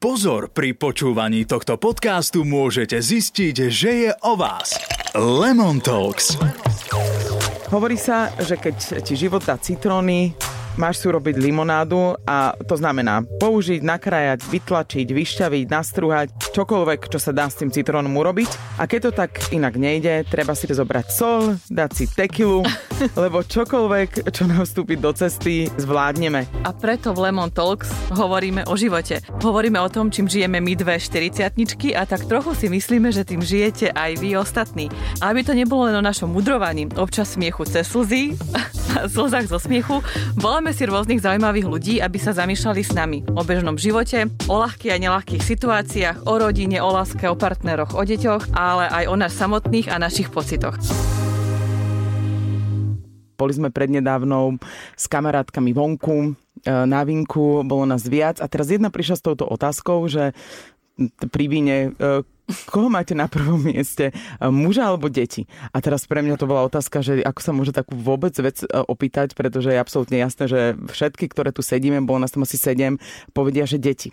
Pozor, pri počúvaní tohto podcastu môžete zistiť, že je o vás. Lemon Talks. Hovorí sa, že keď ti život dá citróny, máš si urobiť limonádu a to znamená použiť, nakrájať, vytlačiť, vyšťaviť, nastruhať, čokoľvek, čo sa dá s tým citrónom urobiť. A keď to tak inak nejde, treba si zobrať sol, dať si tekilu, lebo čokoľvek, čo nám vstúpi do cesty, zvládneme. A preto v Lemon Talks hovoríme o živote. Hovoríme o tom, čím žijeme my dve 40 a tak trochu si myslíme, že tým žijete aj vy ostatní. A aby to nebolo len o našom mudrovaní, občas smiechu cez slzy, slzách zo smiechu, voláme si rôznych zaujímavých ľudí, aby sa zamýšľali s nami o bežnom živote, o ľahkých a nelahkých situáciách, o rodine, o láske, o partneroch, o deťoch, ale aj o nás samotných a našich pocitoch. Boli sme prednedávnou s kamarátkami vonku, e, na vinku, bolo nás viac a teraz jedna prišla s touto otázkou, že pri víne, e, koho máte na prvom mieste, e, muža alebo deti? A teraz pre mňa to bola otázka, že ako sa môže takú vôbec vec opýtať, pretože je absolútne jasné, že všetky, ktoré tu sedíme, bolo nás tam asi sedem, povedia, že deti.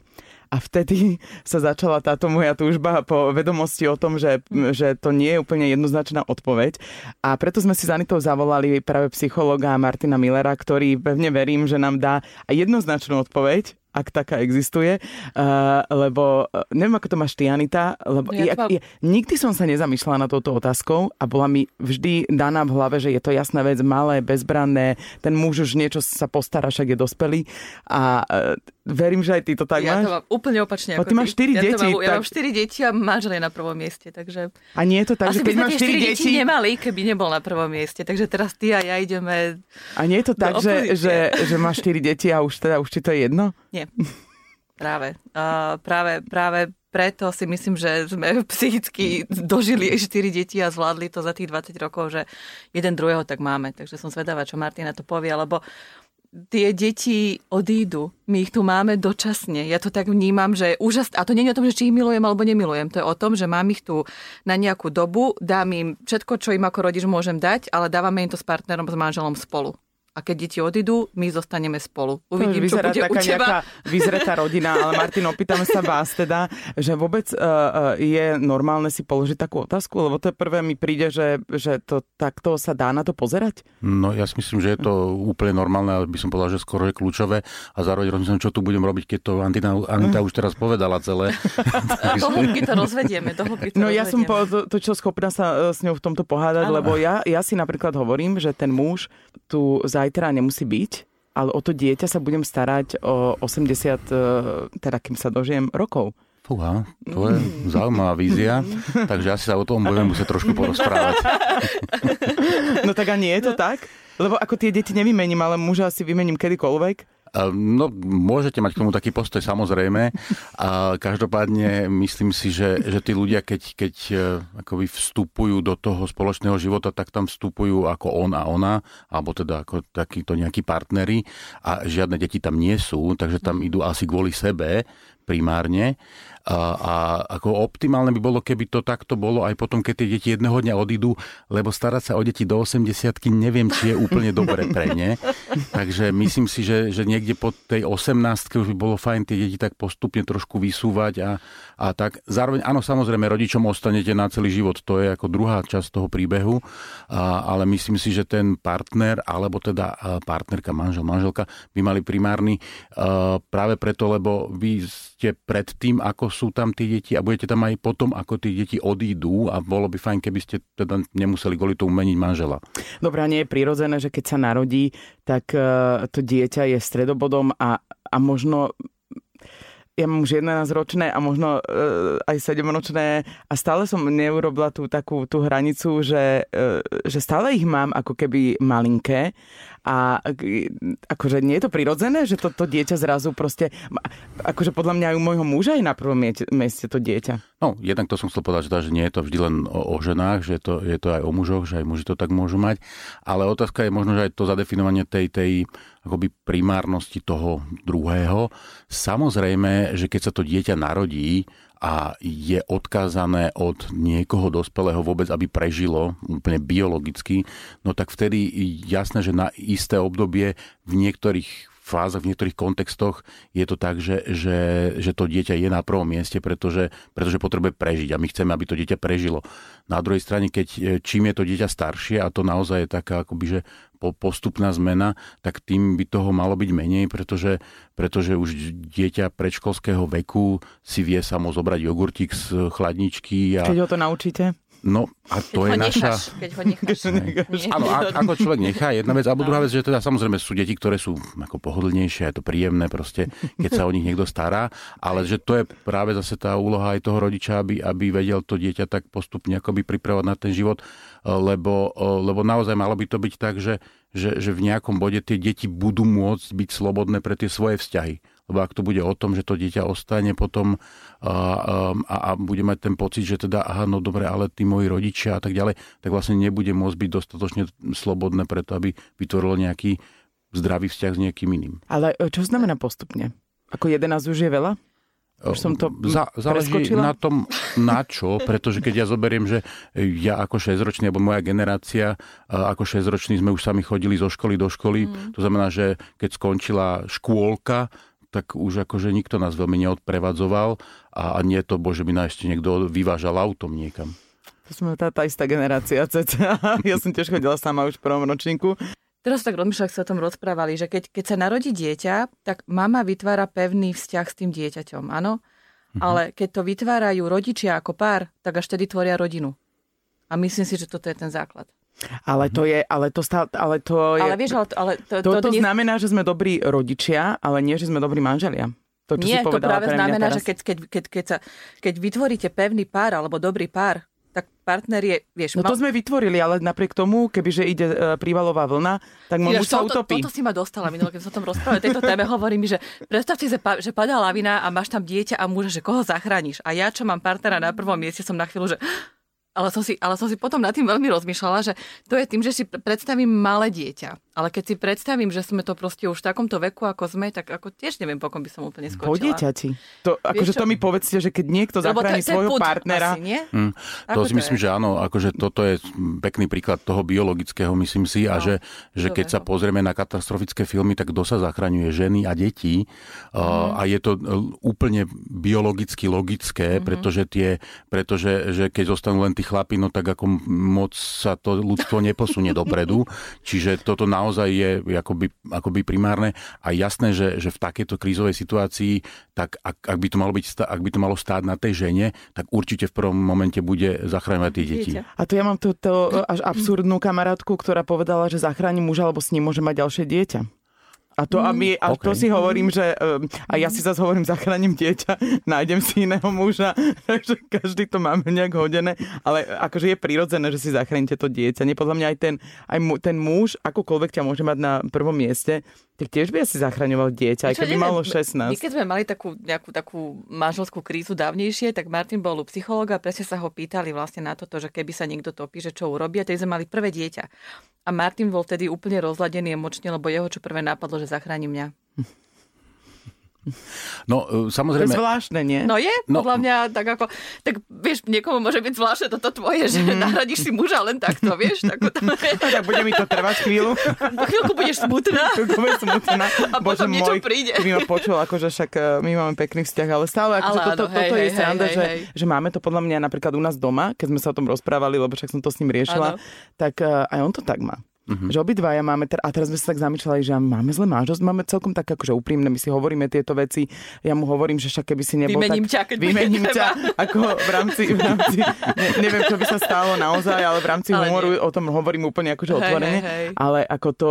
A vtedy sa začala táto moja túžba po vedomosti o tom, že, že to nie je úplne jednoznačná odpoveď. A preto sme si za Anitou zavolali práve psychologa Martina Millera, ktorý pevne verím, že nám dá jednoznačnú odpoveď ak taká existuje, uh, lebo uh, neviem, ako to máš ty, Anita, lebo ja, ja, ja, nikdy som sa nezamýšľala na touto otázkou a bola mi vždy daná v hlave, že je to jasná vec, malé, bezbranné, ten muž už niečo sa postará, však je dospelý a uh, verím, že aj ty to tak ja máš. Ja to mám úplne opačne ako ty. máš 4 ja deti. Mám, tak... Ja mám 4 deti a manžel je na prvom mieste, takže... A nie je to tak, Asi že keď máš 4 deti... deti nemali, keby nebol na prvom mieste, takže teraz ty a ja ideme A nie je to tak, že, že, že máš 4 deti a už teda už ti to je jedno? Nie. Práve. Uh, práve, práve preto si myslím, že sme psychicky dožili 4 deti a zvládli to za tých 20 rokov, že jeden druhého tak máme. Takže som zvedavá, čo Martina to povie, lebo tie deti odídu. My ich tu máme dočasne. Ja to tak vnímam, že úžasné. A to nie je o tom, že či ich milujem alebo nemilujem. To je o tom, že mám ich tu na nejakú dobu, dám im všetko, čo im ako rodič môžem dať, ale dávame im to s partnerom, s manželom spolu a keď deti odídu, my zostaneme spolu. Uvidím, čo bude taká u teba. vyzretá rodina, ale Martin, opýtame sa vás teda, že vôbec uh, je normálne si položiť takú otázku, lebo to prvé mi príde, že, že to takto sa dá na to pozerať? No ja si myslím, že je to úplne normálne, ale by som povedal, že skoro je kľúčové a zároveň rozmýšľam, čo tu budem robiť, keď to Antina, Anita už teraz povedala celé. do hĺbky to rozvedieme. Do to no rozvedieme. ja som po, to, to, čo schopná sa s ňou v tomto pohádať, ano. lebo ja, ja si napríklad hovorím, že ten muž tu zaj zajtra nemusí byť, ale o to dieťa sa budem starať o 80, e, teda kým sa dožijem, rokov. Fúha, to je zaujímavá vízia, takže asi sa o tom budeme musieť trošku porozprávať. No tak a nie je to tak? Lebo ako tie deti nevymením, ale muža si vymením kedykoľvek. No, môžete mať k tomu taký postoj, samozrejme. A každopádne myslím si, že, že tí ľudia, keď, keď e, akoby vstupujú do toho spoločného života, tak tam vstupujú ako on a ona, alebo teda ako takíto nejakí partnery a žiadne deti tam nie sú, takže tam idú asi kvôli sebe primárne. A, a ako optimálne by bolo, keby to takto bolo aj potom, keď tie deti jedného dňa odídu, lebo starať sa o deti do 80 neviem, či je úplne dobre pre ne. Takže myslím si, že, že niekde po tej 18 už by bolo fajn tie deti tak postupne trošku vysúvať a, a tak. Zároveň, áno, samozrejme, rodičom ostanete na celý život, to je ako druhá časť toho príbehu, a, ale myslím si, že ten partner, alebo teda partnerka, manžel, manželka by mali primárny práve preto, lebo vy ste pred tým, ako sú tam tie deti a budete tam aj potom, ako tie deti odídu a bolo by fajn, keby ste teda nemuseli kvôli tomu meniť manžela. Dobre, nie je prirodzené, že keď sa narodí, tak uh, to dieťa je stredobodom a, a možno ja mám už 11-ročné a možno uh, aj 7-ročné a stále som neurobila tú takú tú hranicu, že, uh, že stále ich mám ako keby malinké a akože nie je to prirodzené, že toto to dieťa zrazu proste, akože podľa mňa aj u môjho muža je na prvom mieste to dieťa. No, jednak to som chcel povedať, že, teda, že nie je to vždy len o, o ženách, že to, je to aj o mužoch, že aj muži to tak môžu mať, ale otázka je možno, že aj to zadefinovanie tej, tej akoby primárnosti toho druhého. Samozrejme, že keď sa to dieťa narodí, a je odkázané od niekoho dospelého vôbec, aby prežilo úplne biologicky, no tak vtedy jasné, že na isté obdobie v niektorých fázach, v niektorých kontextoch je to tak, že, že, že to dieťa je na prvom mieste, pretože, pretože potrebuje prežiť a my chceme, aby to dieťa prežilo. Na druhej strane, keď čím je to dieťa staršie a to naozaj je taká akoby, že postupná zmena, tak tým by toho malo byť menej, pretože, pretože už dieťa predškolského veku si vie samo zobrať jogurtík z chladničky. A... Keď ho to naučíte? No a to keď je naša... Necháš, keď ho necháš. Áno, ako človek nechá, jedna vec. Alebo druhá vec, že teda samozrejme sú deti, ktoré sú ako pohodlnejšie, je to príjemné proste, keď sa o nich niekto stará, ale že to je práve zase tá úloha aj toho rodiča, aby, aby vedel to dieťa tak postupne akoby pripravovať na ten život, lebo, lebo naozaj malo by to byť tak, že, že, že v nejakom bode tie deti budú môcť byť slobodné pre tie svoje vzťahy lebo ak to bude o tom, že to dieťa ostane potom a, a, a bude mať ten pocit, že teda, aha, no dobre, ale tí moji rodičia a tak ďalej, tak vlastne nebude môcť byť dostatočne slobodné preto, aby vytvorilo nejaký zdravý vzťah s niekým iným. Ale e, čo znamená postupne? Ako 11 už je veľa? Už som to Za, záleží preskočila? na tom, na čo, pretože keď ja zoberiem, že ja ako 6-ročný, alebo moja generácia, ako 6-ročný sme už sami chodili zo školy do školy, mm. to znamená, že keď skončila škôlka, tak už akože nikto nás veľmi neodprevadzoval a, a nie to, bože, by nás ešte niekto vyvážal autom niekam. To sme tá, tá istá generácia, cca. Ja som tiež chodila sama už v prvom ročníku. Teraz tak rozmýšľam, sa o tom rozprávali, že keď, keď sa narodí dieťa, tak mama vytvára pevný vzťah s tým dieťaťom, áno? Mhm. Ale keď to vytvárajú rodičia ako pár, tak až tedy tvoria rodinu. A myslím si, že toto je ten základ. Ale to je, ale to, stále, ale to je... Ale vieš, ale, ale to, to, to, to nie... znamená, že sme dobrí rodičia, ale nie, že sme dobrí manželia. To, čo nie, si to práve znamená, teraz. že keď, keď, keď, keď, sa, keď vytvoríte pevný pár alebo dobrý pár, tak partner je, vieš... No to sme vytvorili, ale napriek tomu, kebyže ide uh, prívalová vlna, tak muž sa toto, utopí. Toto si ma dostala minulé, keď som o tom rozprával. Tejto téme hovorí mi, že predstav si, že, pa, že padá lavina a máš tam dieťa a muža, že koho zachrániš. A ja, čo mám partnera na prvom mieste, som na chvíľu, že ale som, si, ale som si potom nad tým veľmi rozmýšľala, že to je tým, že si predstavím malé dieťa. Ale keď si predstavím, že sme to proste už v takomto veku, ako sme, tak ako tiež neviem, po kom by som úplne skočila. Po dieťati. To, akože to mi povedzte, že keď niekto zachráni svojho partnera... Asi, nie? Mm, to si to myslím, je? že áno, akože toto je pekný príklad toho biologického, myslím si, a No, že, že keď sa pozrieme na katastrofické filmy, tak kto sa zachraňuje? Ženy a deti. Uh, a je to uh, úplne biologicky logické, Mhm. pretože tie, pretože že keď zostanú len tí chlapi, no tak ako moc sa to ľudstvo neposunie dopredu. Čiže toto naozaj je akoby, akoby primárne a jasné, že, že v takejto krízovej situácii, tak ak, ak, by to malo byť, stá- ak by to malo stáť na tej žene, tak určite v prvom momente bude zachraňovať tie deti. A tu ja mám túto až absurdnú kamarátku, ktorá povedala, že zachráni muža, lebo s ním môže mať ďalšie dieťa. A to, a, my, a to OK. si hovorím, že a ja si zase hovorím, zachránim dieťa, nájdem si iného muža, takže každý to máme nejak hodené, ale akože je prirodzené, že si zachránite to dieťa. Nie, podľa mňa aj ten, aj mu, ten muž, akokoľvek ťa môže mať na prvom mieste, tak tiež by asi zachraňoval dieťa, aj keby neviem, malo My 16. keď sme mali takú nejakú takú manželskú krízu dávnejšie, tak Martin bol u psychologa a presne sa ho pýtali vlastne na toto, že keby sa niekto topí, že čo urobí. A tedy sme mali prvé dieťa. A Martin bol tedy úplne rozladený emočne, lebo jeho čo prvé napadlo, že zachráni mňa. No, To e, je samozrejme, zvláštne, nie? No je, No. podľa mňa tak ako, tak vieš, niekomu môže byť zvláštne toto tvoje, že mm. nahradíš si muža len takto, vieš, tak, to, tak bude mi to trvať chvíľu. po chvíľku budeš smutná. Chvíľku bude smutná. A potom niečo príde. Keby ma počul, akože však e, my máme pekný vzťah, ale stále akože Ale toto, áno, hej, toto je hej, sranda, hej, že, hej. že máme to podľa mňa napríklad u nás doma, keď sme sa o tom rozprávali, lebo však som to s ním riešila, Áno. tak e, aj on to tak má. Mhm. Že obidvaja máme, ter- a teraz sme sa tak zamýšľali, že máme zle manželstvo, máme celkom tak akože úprimné, my si hovoríme tieto veci, ja mu hovorím, že však keby si nebol Vymením tak... ťa, keď Vymením ťa, ako v rámci, v rámci ne, neviem, čo by sa stalo naozaj, ale v rámci Ale humoru nie. o tom hovorím úplne akože Hej, otvorene, hej, hej. ale ako to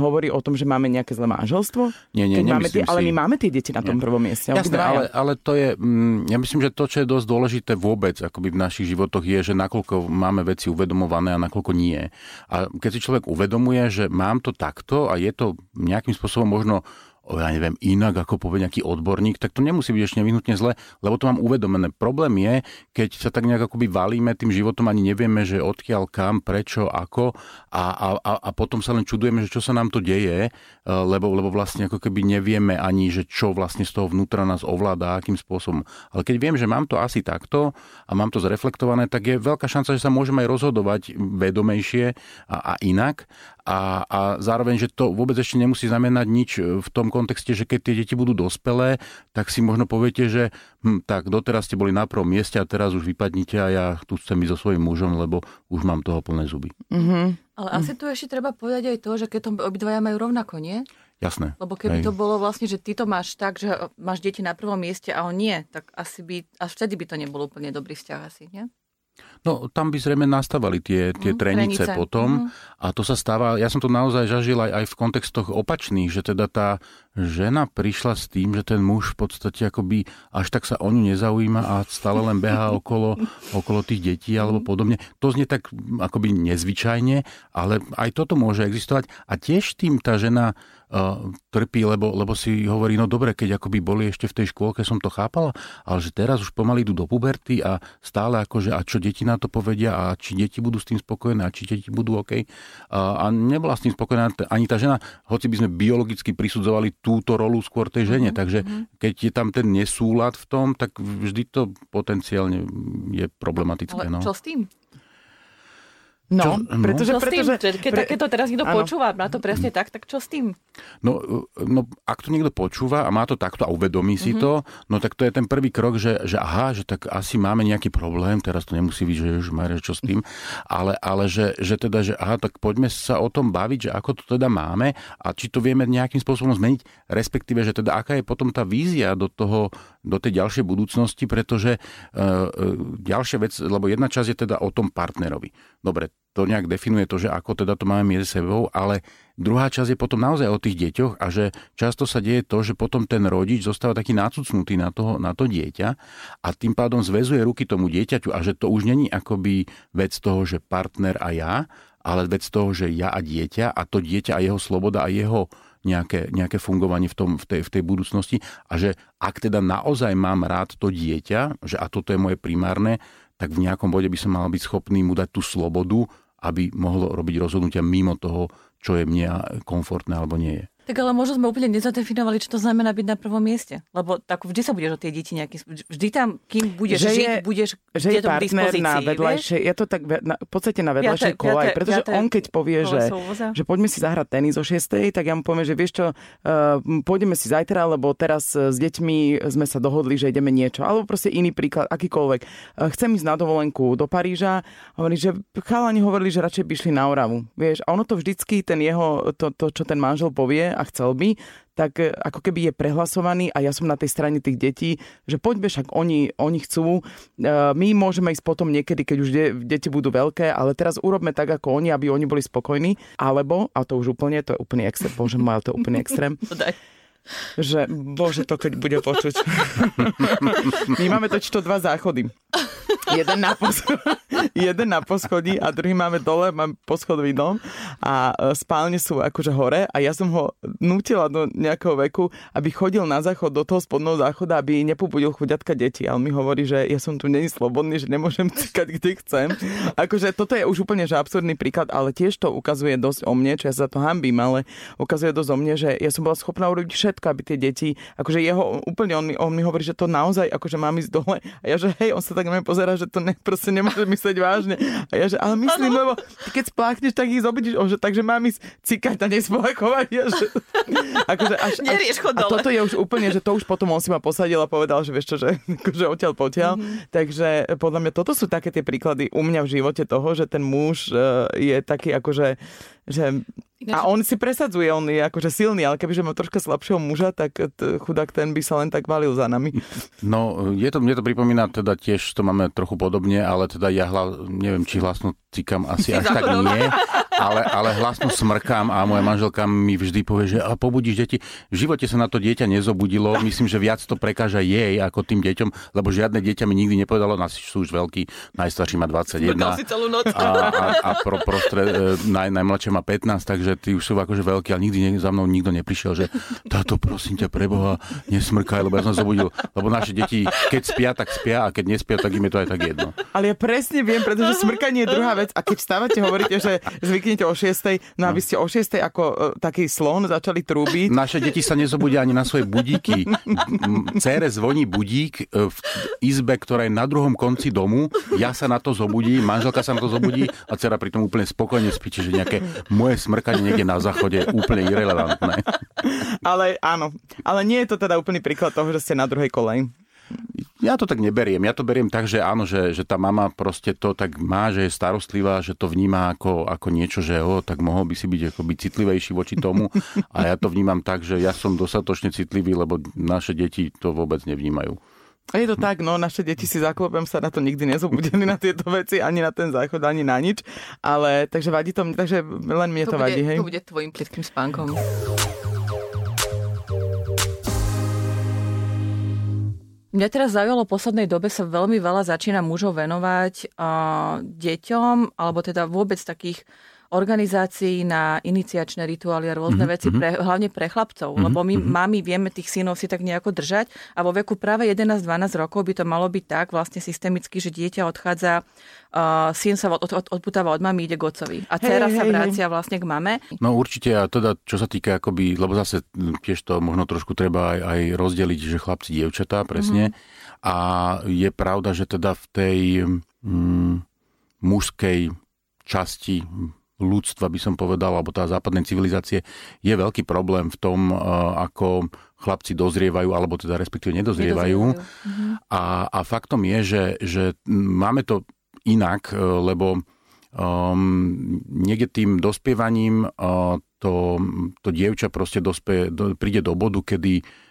hovorí o tom, že máme nejaké zlé manželstvo, Nie, nie, keď máme tie, ale my máme tie deti na tom prvom mieste. Jasné, ale, ale to je, mm, ja myslím, že to, čo je dosť dôležité vôbec akoby v našich životoch je, že nakoľko máme veci uvedomované a nakoľko nie. A keď si človek uvedomuje, že mám to takto a je to nejakým spôsobom možno ja neviem, inak ako povie nejaký odborník, tak to nemusí byť ešte nevyhnutne zle, lebo to mám uvedomené. Problém je, keď sa tak nejak akoby valíme tým životom, ani nevieme, že odkiaľ, kam, prečo, ako a, a, a, potom sa len čudujeme, že čo sa nám to deje, e, lebo, lebo vlastne ako keby nevieme ani, že čo vlastne z toho vnútra nás ovláda, akým spôsobom. Ale keď viem, že mám to asi takto a mám to zreflektované, tak je veľká šanca, že sa môžem aj rozhodovať vedomejšie a, a inak. A, a zároveň, že to vôbec ešte nemusí znamenať nič v tom kontexte, že keď tie deti budú dospelé, tak si možno poviete, že hm, tak doteraz ste boli na prvom mieste a teraz už vypadnite a ja tu chcem byť so svojím mužom, lebo už mám toho plné zuby. Mm-hmm. Ale asi tu ešte treba povedať aj to, že keď to obidvaja majú rovnako, nie? Jasné. Lebo keby Hej. to bolo vlastne, že ty to máš tak, že máš deti na prvom mieste a on nie, tak asi by, až vtedy by to nebol úplne dobrý vzťah asi, nie? No, tam by zrejme nastávali tie, tie mm, trenice, trenice potom. Mm. A to sa stáva, ja som to naozaj zažil aj, aj v kontextoch opačných, že teda tá žena prišla s tým, že ten muž v podstate akoby až tak sa o ňu nezaujíma a stále len behá okolo, okolo tých detí alebo podobne. To znie tak akoby nezvyčajne, ale aj toto môže existovať. A tiež tým tá žena trpí, lebo, lebo si hovorí, no dobre, keď akoby boli ešte v tej škôlke, som to chápala, ale že teraz už pomaly idú do puberty a stále akože, a čo deti na to povedia a či deti budú s tým spokojné a či deti budú OK. A, a nebola s tým spokojná ani tá žena, hoci by sme biologicky prisudzovali túto rolu skôr tej žene, mm-hmm. takže mhm. keď je tam ten nesúlad v tom, tak vždy to potenciálne je problematické. Ale no. čo s tým? No, čo, no, pretože, čo pretože, tým? Keď pre... takéto teraz niekto ano. počúva, má to presne tak, tak čo s tým? No, no, ak to niekto počúva a má to takto a uvedomí si mm-hmm. to, no tak to je ten prvý krok, že, že aha, že tak asi máme nejaký problém, teraz to nemusí byť, že už Maria, čo s tým, ale, ale že, že teda, že aha, tak poďme sa o tom baviť, že ako to teda máme a či to vieme nejakým spôsobom zmeniť, respektíve, že teda aká je potom tá vízia do toho, do tej ďalšej budúcnosti, pretože uh, uh, ďalšia vec, lebo jedna časť je teda o tom partnerovi. Dobre, to nejak definuje to, že ako teda to máme medzi sebou, ale druhá časť je potom naozaj o tých deťoch a že často sa deje to, že potom ten rodič zostáva taký nacucnutý na, toho, na to dieťa a tým pádom zväzuje ruky tomu dieťaťu a že to už není akoby vec toho, že partner a ja, ale vec toho, že ja a dieťa a to dieťa a jeho sloboda a jeho nejaké, nejaké fungovanie v, tom, v, tej, v tej budúcnosti a že ak teda naozaj mám rád to dieťa, že a toto je moje primárne, tak v nejakom bode by som mal byť schopný mu dať tú slobodu aby mohlo robiť rozhodnutia mimo toho, čo je mne komfortné alebo nie je. Tak ale možno sme úplne nezadefinovali, čo to znamená byť na prvom mieste. Lebo tak vždy sa budeš o tie deti nejaký... Vždy tam, kým budeš že žiť, je, budeš že je partner na vedľajšej, je to tak na, v podstate na vedľajšej ja kolaj, pretože ja on keď povie, že, že poďme si zahrať tenis o 6, tak ja mu poviem, že vieš čo, uh, pôjdeme si zajtra, lebo teraz e, s deťmi sme sa dohodli, že ideme niečo. Alebo proste iný príklad, akýkoľvek. Uh, chcem ísť na dovolenku do Paríža. Hovorí, že chalani hovorili, že radšej by šli na Oravu. Vieš, a ono to vždycky, ten jeho, to, to, čo ten manžel povie, a chcel by, tak e, ako keby je prehlasovaný a ja som na tej strane tých detí, že poďme však oni, oni chcú. E, my môžeme ísť potom niekedy, keď už de, deti budú veľké, ale teraz urobme tak ako oni, aby oni boli spokojní. Alebo, a to už úplne, to je úplný extrém, bože môj, to je úplný extrém. že bože to keď bude počuť. My máme totiž to dva záchody. Jeden na, poschodí, jeden na poschodí a druhý máme dole, mám poschodový dom a e, spálne sú akože hore a ja som ho nutila do nejakého veku, aby chodil na záchod do toho spodného záchoda, aby nepobudil chuďatka deti. A on mi hovorí, že ja som tu není slobodný, že nemôžem cikať, kde chcem. Akože toto je už úplne že absurdný príklad, ale tiež to ukazuje dosť o mne, čo ja sa to hambím, ale ukazuje dosť o mne, že ja som bola schopná urobiť všetko, aby tie deti, akože jeho úplne, on mi, on mi hovorí, že to naozaj, akože mám ísť dole. A ja, že hej, on sa tak na mňa pozera, že to ne, proste nemôže myslieť vážne. A ja, že ale myslím, ano. lebo ty keď spláchneš, tak ich zobudíš, že takže mám ísť cikať a nespolakovať. Ja, že, akože až, až, a toto je už úplne, že to už potom on si ma posadil a povedal, že vieš čo, že akože odtiaľ potiaľ. Mm-hmm. Takže podľa mňa toto sú také tie príklady u mňa v živote toho, že ten muž uh, je taký akože že a on si presadzuje, on je akože silný, ale kebyže má troška slabšieho muža, tak t- chudák ten by sa len tak valil za nami. No, je to, mne to pripomína, teda tiež to máme trochu podobne, ale teda ja hla, neviem, či hlasno cikam asi až tak nie, ale, ale hlasno smrkám a moja manželka mi vždy povie, že a pobudíš deti. V živote sa na to dieťa nezobudilo, myslím, že viac to prekáža jej ako tým deťom, lebo žiadne dieťa mi nikdy nepovedalo, nás sú už veľký, najstarší má 21 a, a, a pro, prostre, e, naj, najmladšia má 15, takže tí už sú akože veľkí, ale nikdy za mnou nikto neprišiel, že táto prosím ťa preboha, nesmrkaj, lebo ja som zobudil. Lebo naše deti, keď spia, tak spia a keď nespia, tak im je to aj tak jedno. Ale ja presne viem, pretože smrkanie je druhá vec a keď stávate, hovoríte, že zvyknete o 6, no aby ste o 6 ako uh, taký slon začali trúbiť. Naše deti sa nezobudia ani na svoje budíky. Cére zvoní budík e, v izbe, ktorá je na druhom konci domu. Ja sa na to zobudím, manželka sa na to zobudí a dcera pritom úplne spokojne spí, čiže nejaké moje smrkanie niekde na záchode, úplne irrelevantné. Ale áno, ale nie je to teda úplný príklad toho, že ste na druhej koleji. Ja to tak neberiem. Ja to beriem tak, že áno, že, že tá mama proste to tak má, že je starostlivá, že to vníma ako, ako niečo, že o, tak mohol by si byť byť citlivejší voči tomu. A ja to vnímam tak, že ja som dostatočne citlivý, lebo naše deti to vôbec nevnímajú. A je to tak, no, naše deti si zaklopem sa na to nikdy nezobudili na tieto veci, ani na ten záchod, ani na nič. Ale takže vadí to, takže len mne to, to bude, vadí, hej. To bude tvojim plitkým spánkom. Mňa teraz zaujalo, v poslednej dobe sa veľmi veľa začína mužov venovať uh, deťom, alebo teda vôbec takých organizácií na iniciačné rituály a rôzne mm-hmm. veci, pre, hlavne pre chlapcov. Mm-hmm. Lebo my, mm-hmm. mami, vieme tých synov si tak nejako držať a vo veku práve 11-12 rokov by to malo byť tak vlastne systemicky, že dieťa odchádza, uh, syn sa od, od, odputáva od mami, ide k otcovi. A dcera hey, sa hey, vracia hey. vlastne k mame. No určite, a teda čo sa týka akoby, lebo zase tiež to možno trošku treba aj, aj rozdeliť, že chlapci, dievčatá, presne. Mm-hmm. A je pravda, že teda v tej mm, mužskej časti ľudstva, by som povedal, alebo tá západnej civilizácie, je veľký problém v tom, eh, ako chlapci dozrievajú, alebo teda respektíve nedozrievajú. nedozrievajú. A, a faktom je, že, že máme to inak, eh, lebo um, niekde tým dospievaním uh, to, to dievča proste dospe, do, príde do bodu, kedy E,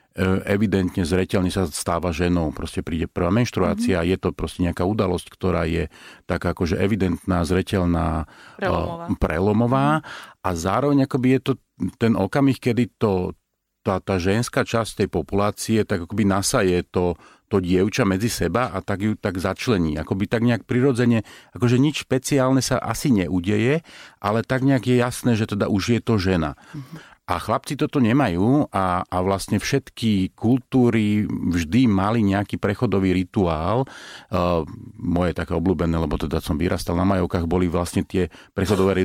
evidentne, zreteľne sa stáva ženou. Proste príde prvá menštruácia, mm-hmm. je to proste nejaká udalosť, ktorá je taká akože evidentná, zreteľná, prelomová, uh, prelomová mm-hmm. a zároveň akoby je to ten okamih, kedy to, tá, tá ženská časť tej populácie tak akoby nasaje to, to dievča medzi seba a tak ju tak začlení. Akoby tak nejak prirodzene, akože nič špeciálne sa asi neudeje, ale tak nejak je jasné, že teda už je to žena. Mm-hmm. A chlapci toto nemajú a, a vlastne všetky kultúry vždy mali nejaký prechodový rituál. Uh, moje také obľúbené, lebo teda som vyrastal na Majovkách, boli vlastne tie prechodové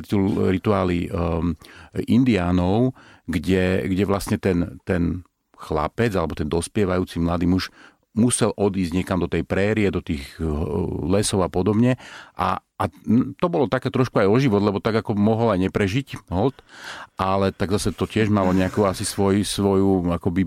rituály um, indiánov, kde, kde vlastne ten, ten chlapec alebo ten dospievajúci mladý muž musel odísť niekam do tej prérie, do tých uh, lesov a podobne a a to bolo také trošku aj o život, lebo tak ako mohol aj neprežiť, hold, ale tak zase to tiež malo nejakú asi svoj, svoju akoby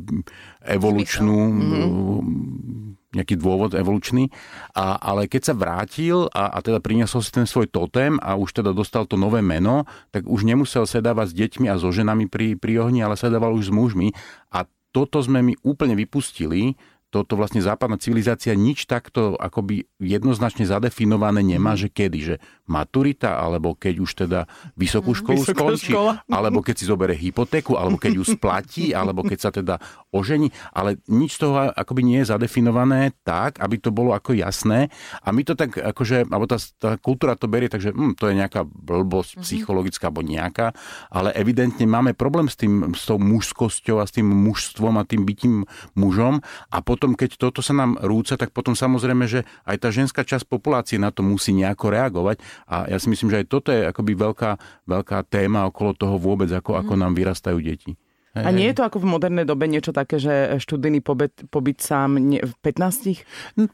evolučnú, mm-hmm. nejaký dôvod evolučný. A, ale keď sa vrátil a, a teda priniesol si ten svoj totem a už teda dostal to nové meno, tak už nemusel sedávať s deťmi a so ženami pri, pri ohni, ale sedával už s mužmi. A toto sme mi úplne vypustili, toto vlastne západná civilizácia nič takto akoby jednoznačne zadefinované nemá, mhm. že kedy, že maturita, alebo keď už teda vysokú mhm. školu Vysoká skončí, škola. alebo keď si zoberie hypotéku, alebo keď ju splatí, alebo keď sa teda ožení, ale nič z toho akoby nie je zadefinované tak, aby to bolo ako jasné. A my to tak akože, alebo tá, tá kultúra to berie, takže hm, to je nejaká blbosť mm-hmm. psychologická alebo nejaká, ale evidentne máme problém s tým, s tou mužskosťou a s tým mužstvom a tým bytím mužom a potom potom, keď toto sa nám rúca, tak potom samozrejme, že aj tá ženská časť populácie na to musí nejako reagovať. A ja si myslím, že aj toto je akoby veľká, veľká téma okolo toho vôbec, ako, ako mhm. nám vyrastajú deti. A nie je to ako v modernej dobe niečo také, že študijný pobyt, pobyt sám ne, v 15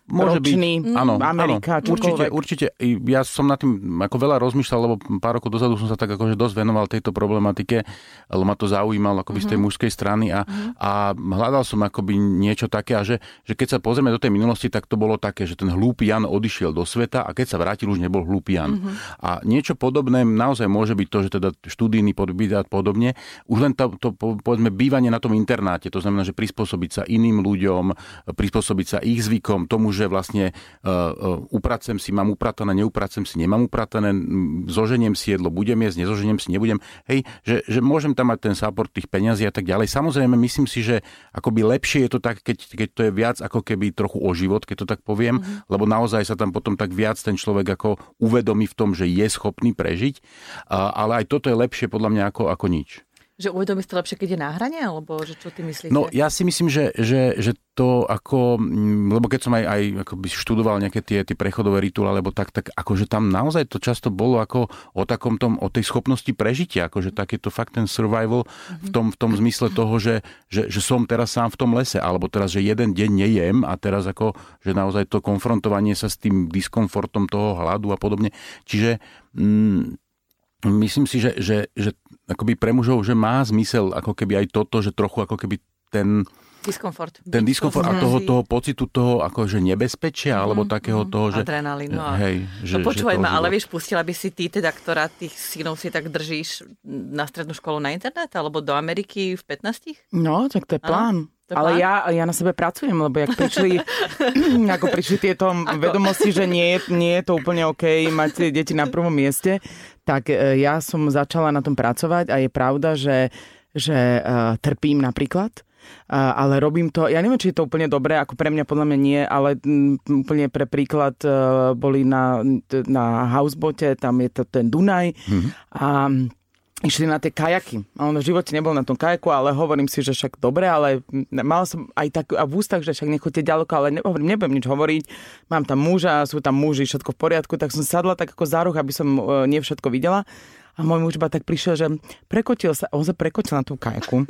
Môže ročný, byť. Áno, Amerika, áno. Určite, určite. Ja som na tým ako veľa rozmýšľal, lebo pár rokov dozadu som sa tak akože dosť venoval tejto problematike, lebo ma to zaujímalo akoby mm-hmm. z tej mhm. mužskej strany a, mm-hmm. a hľadal som akoby niečo také a že, že keď sa pozrieme do tej minulosti, tak to bolo také, že ten hlúpy Jan odišiel do sveta a keď sa vrátil, už nebol hlúpy Jan. Mm-hmm. A niečo podobné naozaj môže byť to, že teda študijný pobyt a podobne. Už len to, to povedzme bývanie na tom internáte, to znamená, že prispôsobiť sa iným ľuďom, prispôsobiť sa ich zvykom, tomu, že vlastne uh, uh, upracem si, mám upratané, neupracem si, nemám upratané, zoženiem si jedlo, budem jesť, nezoženiem si, nebudem. Hej, že, že môžem tam mať ten support tých peňazí a tak ďalej. Samozrejme, myslím si, že akoby lepšie je to tak, keď, keď to je viac ako keby trochu o život, keď to tak poviem, mm-hmm. lebo naozaj sa tam potom tak viac ten človek ako uvedomí v tom, že je schopný prežiť. Ale aj toto je lepšie podľa mňa ako, ako nič. Že uvedomí to lepšie, keď je na hrane? Alebo že čo ty myslíte? No ja si myslím, že, že, že to ako, mm, lebo keď som aj, aj by študoval nejaké tie, tie prechodové rituály, alebo tak, tak akože tam naozaj to často bolo ako o takom tom, o tej schopnosti prežitia, akože tak je to fakt ten survival v tom, v tom zmysle toho, že, že, že som teraz sám v tom lese, alebo teraz, že jeden deň nejem a teraz ako, že naozaj to konfrontovanie sa s tým diskomfortom toho hladu a podobne. Čiže mm, myslím si, že, že, že akoby pre mužov, že má zmysel ako keby aj toto, že trochu ako keby ten, Diskomfort. ten diskomfort a toho, toho pocitu toho akože nebezpečia, mm, alebo takého mm, toho, že... Adrenalínu. No. Hej, že, no počúvaj ma, ale vieš, pustila by si ty teda, ktorá tých synov si tak držíš na strednú školu na internet, alebo do Ameriky v 15? No, tak to je plán. To Ale ja, ja na sebe pracujem, lebo jak prišli, ako prišli tieto vedomosti, že nie, nie je to úplne OK mať deti na prvom mieste, tak e, ja som začala na tom pracovať a je pravda, že, že uh, trpím napríklad. Uh, ale robím to, ja neviem, či je to úplne dobré, ako pre mňa podľa mňa nie, ale úplne pre príklad boli na, na housebote, tam je to ten Dunaj a išli na tie kajaky. On v živote nebol na tom kajaku, ale hovorím si, že však dobre, ale mal som aj tak a v ústach, že však nechoďte ďaleko, ale ne, hovorím, nebudem nič hovoriť. Mám tam muža, sú tam muži, všetko v poriadku, tak som sadla tak ako za roh, aby som e, nie všetko videla. A môj muž iba tak prišiel, že prekotil sa, on sa prekotil na tú kajaku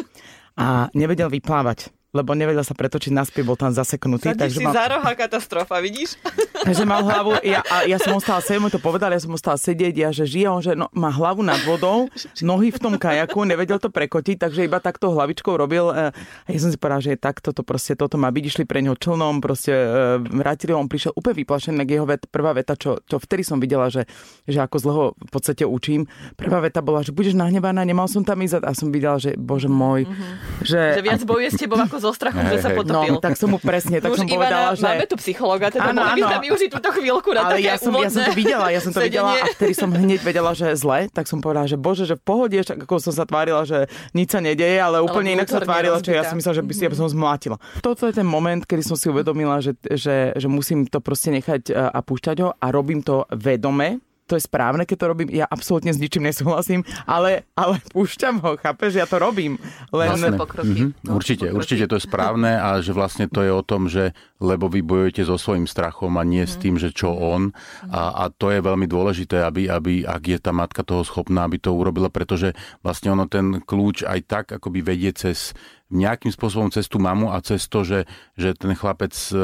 a nevedel vyplávať lebo nevedel sa pretočiť naspäť, bol tam zaseknutý. Sadíš si mal... za roha katastrofa, vidíš? Takže mal hlavu, ja, a ja som ostala sedieť, mu to povedal, ja som ostala sedieť, ja, že žije on, že no, má hlavu nad vodou, nohy v tom kajaku, nevedel to prekotiť, takže iba takto hlavičkou robil. e, A ja som si povedala, že je takto, to proste, toto má byť, išli pre neho člnom, proste e, vrátili, on prišiel úplne vyplašený, tak jeho vet, prvá veta, čo, čo vtedy som videla, že, že ako z ho v podstate učím, prvá veta bola, že budeš nahnevaná, nemal som tam ísť a som videla, že bože môj, že... Že viac bojuje s tebou ako so strachom, že sa potopil. No, tak som mu presne, tak Už som povedala, Ivana, že... máme tu psychologa, teda Áno, mohli by sme využiť túto chvíľku na ale také ja som, ja som to videla, ja som to videla sedenie. a vtedy som hneď vedela, že je zle, tak som povedala, že bože, že v pohode, ako som sa tvárila, že nič sa nedeje, ale úplne inak sa tvárila, že ja som myslela, že by si ja by som zmlátila. Toto je ten moment, kedy som si uvedomila, že, že, že musím to proste nechať e, a púšťať ho a robím to vedome, to je správne, keď to robím, ja absolútne s ničím nesúhlasím, ale, ale púšťam ho, chápeš, ja to robím. Len, pokroky. Mhm, No, určite, pokroky. určite to je správne a že vlastne to je o tom, že lebo vy bojujete so svojím strachom a nie s tým, že čo on. A, a to je veľmi dôležité, aby, aby, ak je tá matka toho schopná, aby to urobila, pretože vlastne ono ten kľúč aj tak akoby vedie cez nejakým spôsobom cez tú mamu a cez to, že, že ten chlapec e,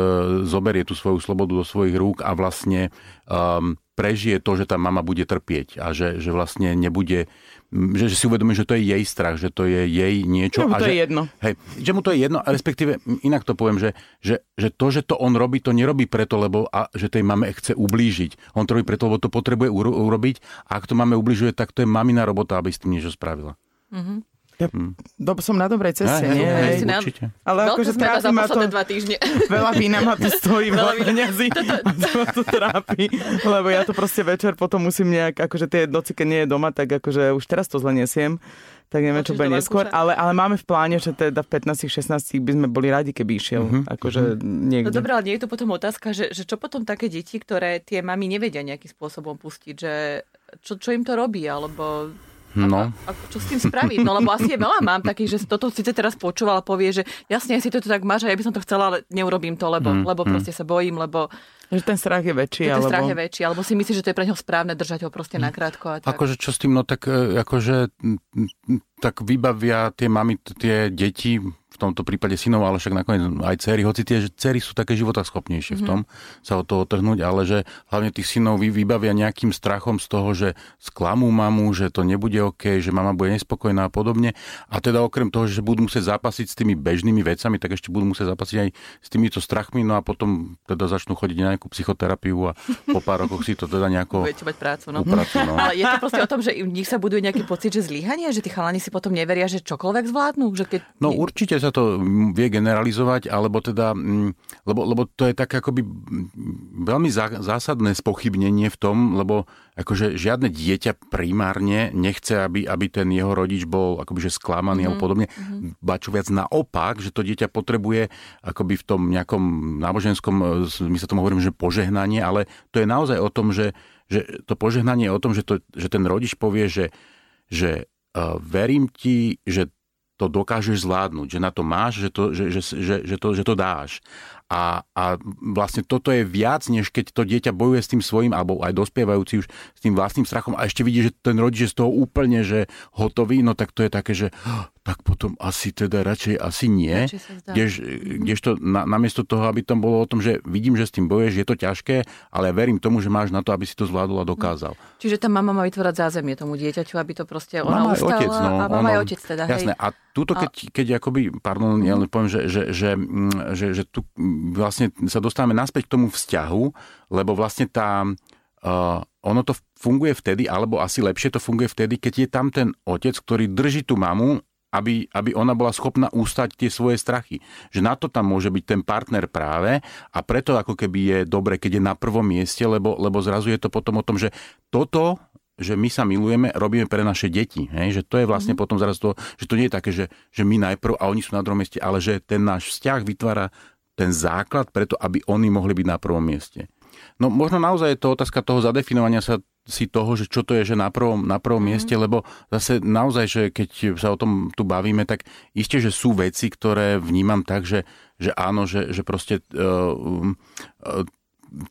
zoberie tú svoju slobodu do svojich rúk a vlastne um, prežije to, že tá mama bude trpieť a že, že vlastne nebude, že, že si uvedomí, že to je jej strach, že to je jej niečo. Jemu a to že, je jedno. Hej, že mu to je jedno, a respektíve inak to poviem, že, že, že to, že to on robí, to nerobí preto, lebo a, že tej mame chce ublížiť. On to robí preto, lebo to potrebuje uro, urobiť a ak to máme ubližuje, tak to je mamina robota, aby s tým niečo spravila. Ja, do, som na dobrej ceste, Hej, nie? hej, na- určite. Ale akože trápi ma to, dva týždne. veľa vína ma to stojí, veľa Veľa peňazí a to ma to trápi, lebo ja to proste večer potom musím nejak, akože tie noci, keď nie je doma, tak akože už teraz to zle nesiem, tak neviem, čo bude neskôr, ale, ale máme v pláne, že teda v 15-16 by sme boli radi, keby išiel, akože No niekde. dobré, ale nie je to potom otázka, že, že čo potom také deti, ktoré tie mami nevedia nejakým spôsobom pustiť, že čo, čo im to robí, alebo No. a, čo s tým spraviť? No lebo asi je veľa mám takých, že toto síce teraz počúval a povie, že jasne, si to tak máš a ja by som to chcela, ale neurobím to, lebo, Mm, lebo proste sa bojím, lebo Že ten strach je väčší, ten alebo... strach je väčší, alebo si myslíš, že to je pre neho správne držať ho proste nakrátko a tak. Akože čo s tým, no tak e, akože tak vybavia tie mami, tie deti, v tomto prípade synov, ale však nakoniec aj cery, hoci tie cery sú také životaschopnejšie v tom sa od toho trhnúť, ale že hlavne tých synov vy- vybavia nejakým strachom z toho, že sklamú mamu, že to nebude OK, že mama bude nespokojná a podobne. A teda okrem toho, že budú musieť zápasiť s tými bežnými vecami, tak ešte budú musieť zápasiť aj s týmito strachmi, no a potom teda začnú chodiť na nejakú psychoterapiu a po pár rokoch si to teda nejako Budete mať prácu, no. upracujú. No. Ale je to proste o tom, že v nich sa buduje nejaký pocit, že zlyhanie, že tí chalani si potom neveria, že čokoľvek zvládnu? Že keď... No určite sa to mm, vie generalizovať, alebo teda, mm, lebo, lebo to je tak akoby mm, veľmi zá, zásadné spochybnenie v tom, lebo akože žiadne dieťa primárne nechce, aby, aby ten jeho rodič bol akoby že sklamaný mm-hmm. alebo podobne. Ba čo viac naopak, že to dieťa potrebuje akoby v tom nejakom náboženskom, e, zmysle tomu hovorím, že požehnanie, ale to je naozaj o tom, že, že to požehnanie je o tom, že, to, že ten rodič povie, že, že uh, verím ti, že to dokážeš zvládnuť, že na to máš, že to, že, že, že, že to, že to dáš. A, a vlastne toto je viac, než keď to dieťa bojuje s tým svojím, alebo aj dospievajúci už s tým vlastným strachom a ešte vidí, že ten rodič je z toho úplne že hotový, no tak to je také, že tak potom asi teda radšej asi nie. Kdež, kdežto na, namiesto toho, aby tam bolo o tom, že vidím, že s tým boješ, je to ťažké, ale verím tomu, že máš na to, aby si to zvládol a dokázal. Čiže tá mama má vytvárať zázemie tomu dieťaťu, aby to proste ona mama ustala otec, no, a mama ono, je otec teda. Jasné, Hej. a túto, keď, keď akoby, pardon, ja len poviem, že, že, že, mm, že, že tu vlastne sa dostávame naspäť k tomu vzťahu, lebo vlastne tá, uh, ono to funguje vtedy, alebo asi lepšie to funguje vtedy, keď je tam ten otec, ktorý drží tú mamu aby, aby ona bola schopná ustať tie svoje strachy. Že na to tam môže byť ten partner práve a preto ako keby je dobre, keď je na prvom mieste, lebo, lebo zrazu je to potom o tom, že toto že my sa milujeme, robíme pre naše deti. Hej? Že to je vlastne mm-hmm. potom zrazu to, že to nie je také, že, že my najprv a oni sú na druhom mieste, ale že ten náš vzťah vytvára ten základ preto, aby oni mohli byť na prvom mieste. No možno naozaj je to otázka toho zadefinovania sa si toho, že čo to je, že na prvom, na prvom mm. mieste, lebo zase naozaj, že keď sa o tom tu bavíme, tak isté, že sú veci, ktoré vnímam tak, že, že áno, že, že proste uh, uh,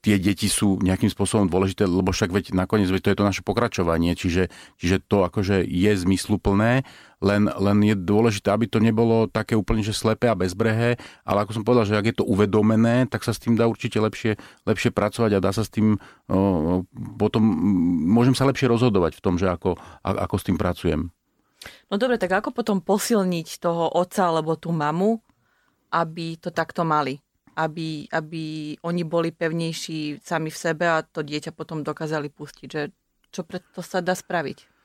tie deti sú nejakým spôsobom dôležité, lebo však veď nakoniec veď to je to naše pokračovanie, čiže, čiže to akože je zmysluplné, len, len je dôležité, aby to nebolo také úplne, že slepé a bezbrehé, ale ako som povedal, že ak je to uvedomené, tak sa s tým dá určite lepšie, lepšie pracovať a dá sa s tým o, potom, môžem sa lepšie rozhodovať v tom, že ako, ako s tým pracujem. No dobre, tak ako potom posilniť toho otca alebo tú mamu, aby to takto mali? aby, aby oni boli pevnejší sami v sebe a to dieťa potom dokázali pustiť. Že čo preto sa dá spraviť?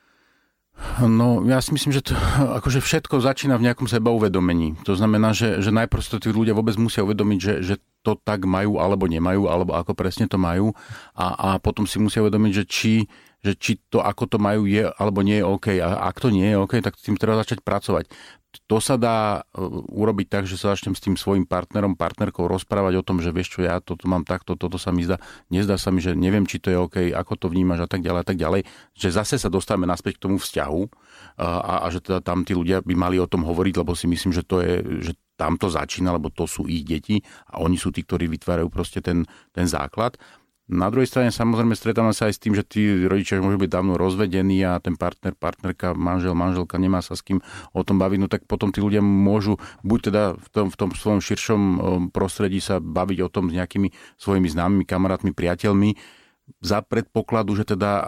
No, ja si myslím, že to, akože všetko začína v nejakom sebauvedomení. To znamená, že, že najprv to tí ľudia vôbec musia uvedomiť, že, že to tak majú alebo nemajú, alebo ako presne to majú a, a potom si musia uvedomiť, že či, že či to, ako to majú, je alebo nie je OK. A ak to nie je OK, tak s tým treba začať pracovať to sa dá e, urobiť tak, že sa začnem s tým svojim partnerom, partnerkou rozprávať o tom, že vieš čo, ja toto mám takto, toto sa mi zdá, nezdá sa mi, že neviem, či to je OK, ako to vnímaš a tak ďalej a tak ďalej. Že zase sa dostávame naspäť k tomu vzťahu a, a že teda tam tí ľudia by mali o tom hovoriť, lebo si myslím, že to je, že tam to začína, lebo to sú ich deti a oni sú tí, ktorí vytvárajú proste ten, ten základ. Na druhej strane samozrejme stretávame sa aj s tým, že tí rodičia môžu byť dávno rozvedení a ten partner, partnerka, manžel, manželka nemá sa s kým o tom baviť, no tak potom tí ľudia môžu buď teda v tom, v tom svojom širšom prostredí sa baviť o tom s nejakými svojimi známymi, kamarátmi, priateľmi, za predpokladu, že teda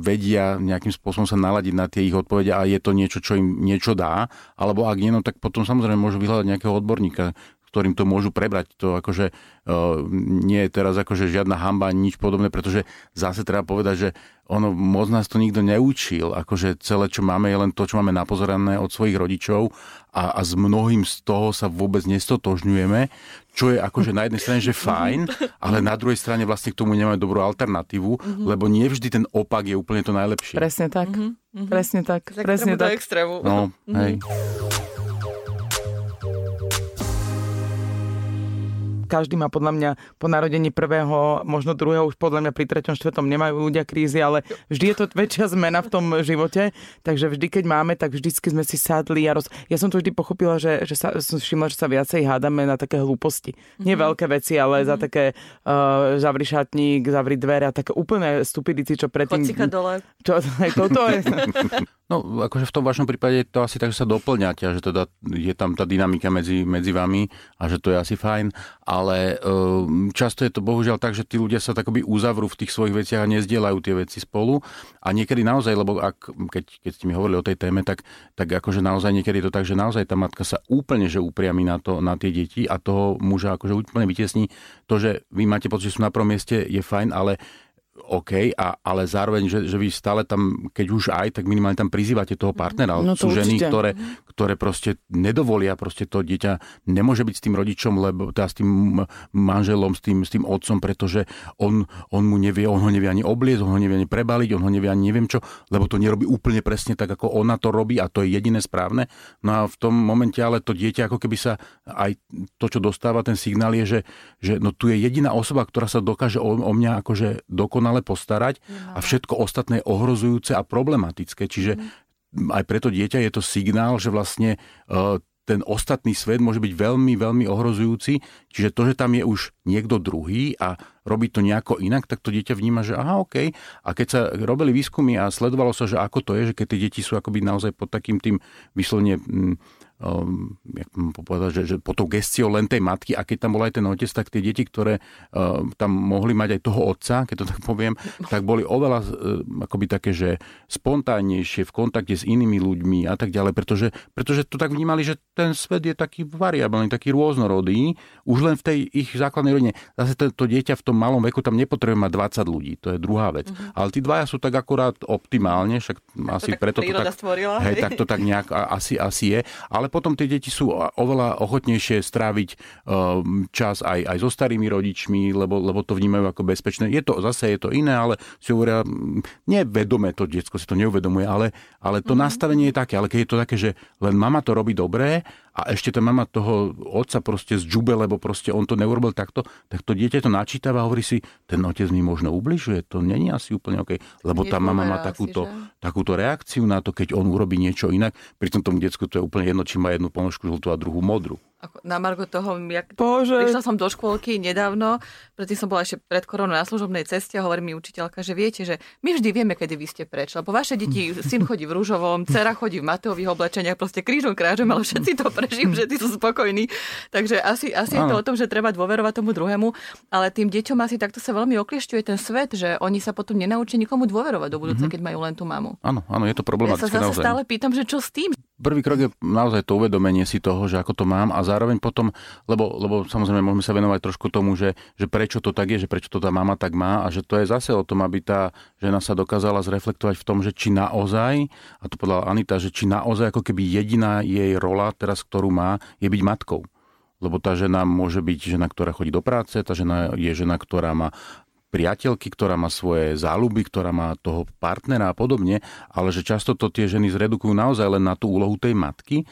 vedia nejakým spôsobom sa naladiť na tie ich odpovede a je to niečo, čo im niečo dá, alebo ak nie, no tak potom samozrejme môžu vyhľadať nejakého odborníka, ktorým to môžu prebrať. To akože uh, nie je teraz akože žiadna hamba, nič podobné, pretože zase treba povedať, že ono moc nás to nikto neučil, akože celé, čo máme, je len to, čo máme napozorané od svojich rodičov a, a s mnohým z toho sa vôbec nestotožňujeme, čo je akože na jednej strane, že fajn, ale na druhej strane vlastne k tomu nemáme dobrú alternatívu, mm-hmm. lebo nie vždy ten opak je úplne to najlepšie. Presne tak. Mm-hmm. Presne tak. Z Presne tak. extrému. No, hej. Každý má podľa mňa po narodení prvého, možno druhého, už podľa mňa pri treťom, štvrtom nemajú ľudia krízy, ale vždy je to väčšia zmena v tom živote, takže vždy, keď máme, tak vždycky sme si sadli a roz... Ja som to vždy pochopila, že, že sa, som všimla, že sa viacej hádame na také hlúposti. Nie mm-hmm. veľké veci, ale mm-hmm. za také uh, zavri šatník, zavri dvere a také úplné stupidity, čo predtým... Chod dole. Čo, aj toto je... No, akože v tom vašom prípade je to asi tak, že sa doplňate a že teda je tam tá dynamika medzi, medzi vami a že to je asi fajn, ale um, často je to bohužiaľ tak, že tí ľudia sa takoby uzavrú v tých svojich veciach a nezdielajú tie veci spolu. A niekedy naozaj, lebo ak, keď, keď ste mi hovorili o tej téme, tak, tak akože naozaj niekedy je to tak, že naozaj tá matka sa úplne že upriami na, to, na tie deti a toho muža akože úplne vytiesní to, že vy máte pocit, že sú na prvom mieste, je fajn, ale OK, a, ale zároveň, že, že vy stále tam, keď už aj, tak minimálne tam prizývate toho partnera. No to Sú ženy, určite. ktoré, ktoré proste nedovolia, proste to dieťa nemôže byť s tým rodičom, lebo teda s tým manželom, s tým, s tým otcom, pretože on, on mu nevie, on ho nevie ani obliecť, on ho nevie ani prebaliť, on ho nevie ani neviem čo, lebo to nerobí úplne presne tak, ako ona to robí a to je jediné správne. No a v tom momente ale to dieťa ako keby sa aj to, čo dostáva, ten signál je, že, že no tu je jediná osoba, ktorá sa dokáže o, o mňa akože dokonale postarať a všetko ostatné je ohrozujúce a problematické. Čiže aj preto dieťa je to signál, že vlastne uh, ten ostatný svet môže byť veľmi, veľmi ohrozujúci. Čiže to, že tam je už niekto druhý a robí to nejako inak, tak to dieťa vníma, že aha, OK. A keď sa robili výskumy a sledovalo sa, že ako to je, že keď tie deti sú akoby naozaj pod takým tým vyslovene um, jak povedať, že, že pod tou gestiou len tej matky a keď tam bol aj ten otec, tak tie deti, ktoré uh, tam mohli mať aj toho otca, keď to tak poviem, tak boli oveľa uh, akoby také, že spontánnejšie v kontakte s inými ľuďmi a tak ďalej, pretože, pretože to tak vnímali, že ten svet je taký variabilný, taký rôznorodý, už len v tej ich základnej rodine. Zase to, to dieťa v tom malom veku tam nepotrebuje mať 20 ľudí, to je druhá vec. Uh-huh. Ale tí dvaja sú tak akurát optimálne, však asi preto to tak, stvorila, hej, tak to tak nejak asi, asi je. Ale ale potom tie deti sú oveľa ochotnejšie stráviť um, čas aj, aj so starými rodičmi, lebo, lebo to vnímajú ako bezpečné. Je to zase je to iné, ale si hovoria, mm, nevedome to detsko si to neuvedomuje, ale, ale to mm-hmm. nastavenie je také, ale keď je to také, že len mama to robí dobré a ešte tá mama toho otca proste zďube, lebo proste on to neurobil takto, tak to dieťa to načítava a hovorí si, ten otec mi možno ubližuje, to není asi úplne OK, lebo tá mama má takúto, takúto reakciu na to, keď on urobí niečo inak, pri tom tomu decku to je úplne jedno, či má jednu ponožku žltú a druhú modru na Margo toho, jak Bože. prišla som do škôlky nedávno, predtým som bola ešte pred koronou na služobnej ceste a hovorí mi učiteľka, že viete, že my vždy vieme, kedy vy ste preč, lebo vaše deti, syn chodí v rúžovom, dcera chodí v mateových oblečeniach, proste krížom krážom, ale všetci to prežijú, všetci sú spokojní. Takže asi, asi je to o tom, že treba dôverovať tomu druhému, ale tým deťom asi takto sa veľmi okliešťuje ten svet, že oni sa potom nenaučia nikomu dôverovať do budúce, mm-hmm. keď majú len tú mamu. Áno, áno, je to problematické. Ja sa zase naozaj. stále pýtam, že čo s tým? Prvý krok je naozaj to uvedomenie si toho, že ako to mám a zároveň potom, lebo, lebo samozrejme môžeme sa venovať trošku tomu, že, že prečo to tak je, že prečo to tá mama tak má a že to je zase o tom, aby tá žena sa dokázala zreflektovať v tom, že či naozaj, a to povedala Anita, že či naozaj ako keby jediná jej rola teraz, ktorú má, je byť matkou. Lebo tá žena môže byť žena, ktorá chodí do práce, tá žena je žena, ktorá má priateľky, ktorá má svoje záľuby, ktorá má toho partnera a podobne, ale že často to tie ženy zredukujú naozaj len na tú úlohu tej matky.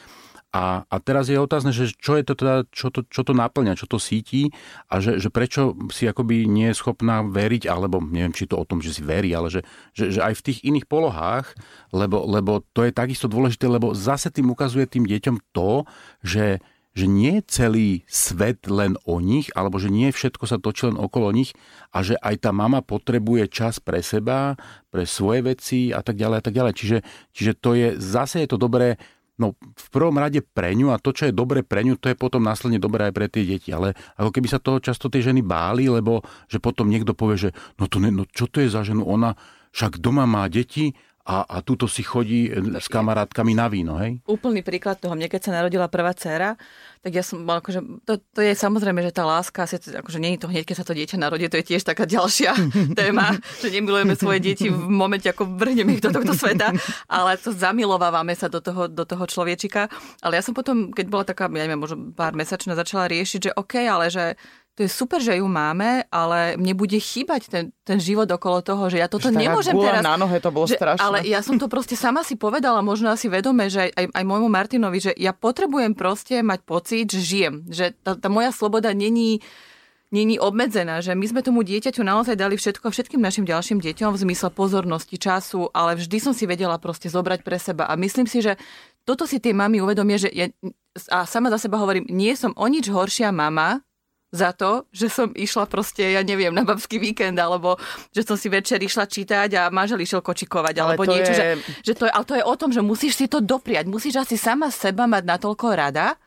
A, a teraz je otázne, že čo je to teda, čo to, čo to naplňa, čo to sítí a že, že prečo si akoby nie je schopná veriť, alebo neviem, či to o tom, že si verí, ale že, že, že aj v tých iných polohách, lebo, lebo to je takisto dôležité, lebo zase tým ukazuje tým deťom to, že, že nie je celý svet len o nich, alebo že nie všetko sa točí len okolo nich a že aj tá mama potrebuje čas pre seba, pre svoje veci a tak ďalej a tak ďalej. Čiže, čiže to je, zase je to dobré No v prvom rade pre ňu a to, čo je dobre pre ňu, to je potom následne dobré aj pre tie deti. Ale ako keby sa toho často tie ženy báli, lebo že potom niekto povie, že no, to ne, no čo to je za ženu, ona však doma má deti a, a tuto si chodí s kamarátkami na víno, hej? Úplný príklad toho. Mne, keď sa narodila prvá dcéra, tak ja som mal akože, to, to je samozrejme, že tá láska, asi akože nie je to hneď, keď sa to dieťa narodí, to je tiež taká ďalšia téma, že nemilujeme svoje deti v momente, ako vrhneme ich do tohto sveta, ale to zamilovávame sa do toho, do toho človečika. Ale ja som potom, keď bola taká, ja neviem, možno pár mesačná, začala riešiť, že OK, ale že to je super, že ju máme, ale mne bude chýbať ten, ten život okolo toho, že ja toto že nemôžem teraz... na nohe, to bolo že, strašné. Ale ja som to proste sama si povedala, možno asi vedome, že aj, aj môjmu Martinovi, že ja potrebujem proste mať pocit, že žijem. Že tá, tá moja sloboda není není obmedzená, že my sme tomu dieťaťu naozaj dali všetko všetkým našim ďalším deťom v zmysle pozornosti, času, ale vždy som si vedela proste zobrať pre seba. A myslím si, že toto si tie mamy uvedomia, že ja, a sama za seba hovorím, nie som o nič horšia mama, za to, že som išla proste, ja neviem, na babský víkend, alebo že som si večer išla čítať a manžel išiel kočikovať, ale alebo niečo. Je... Že, že to je, ale to je o tom, že musíš si to dopriať. Musíš asi sama seba mať natoľko rada,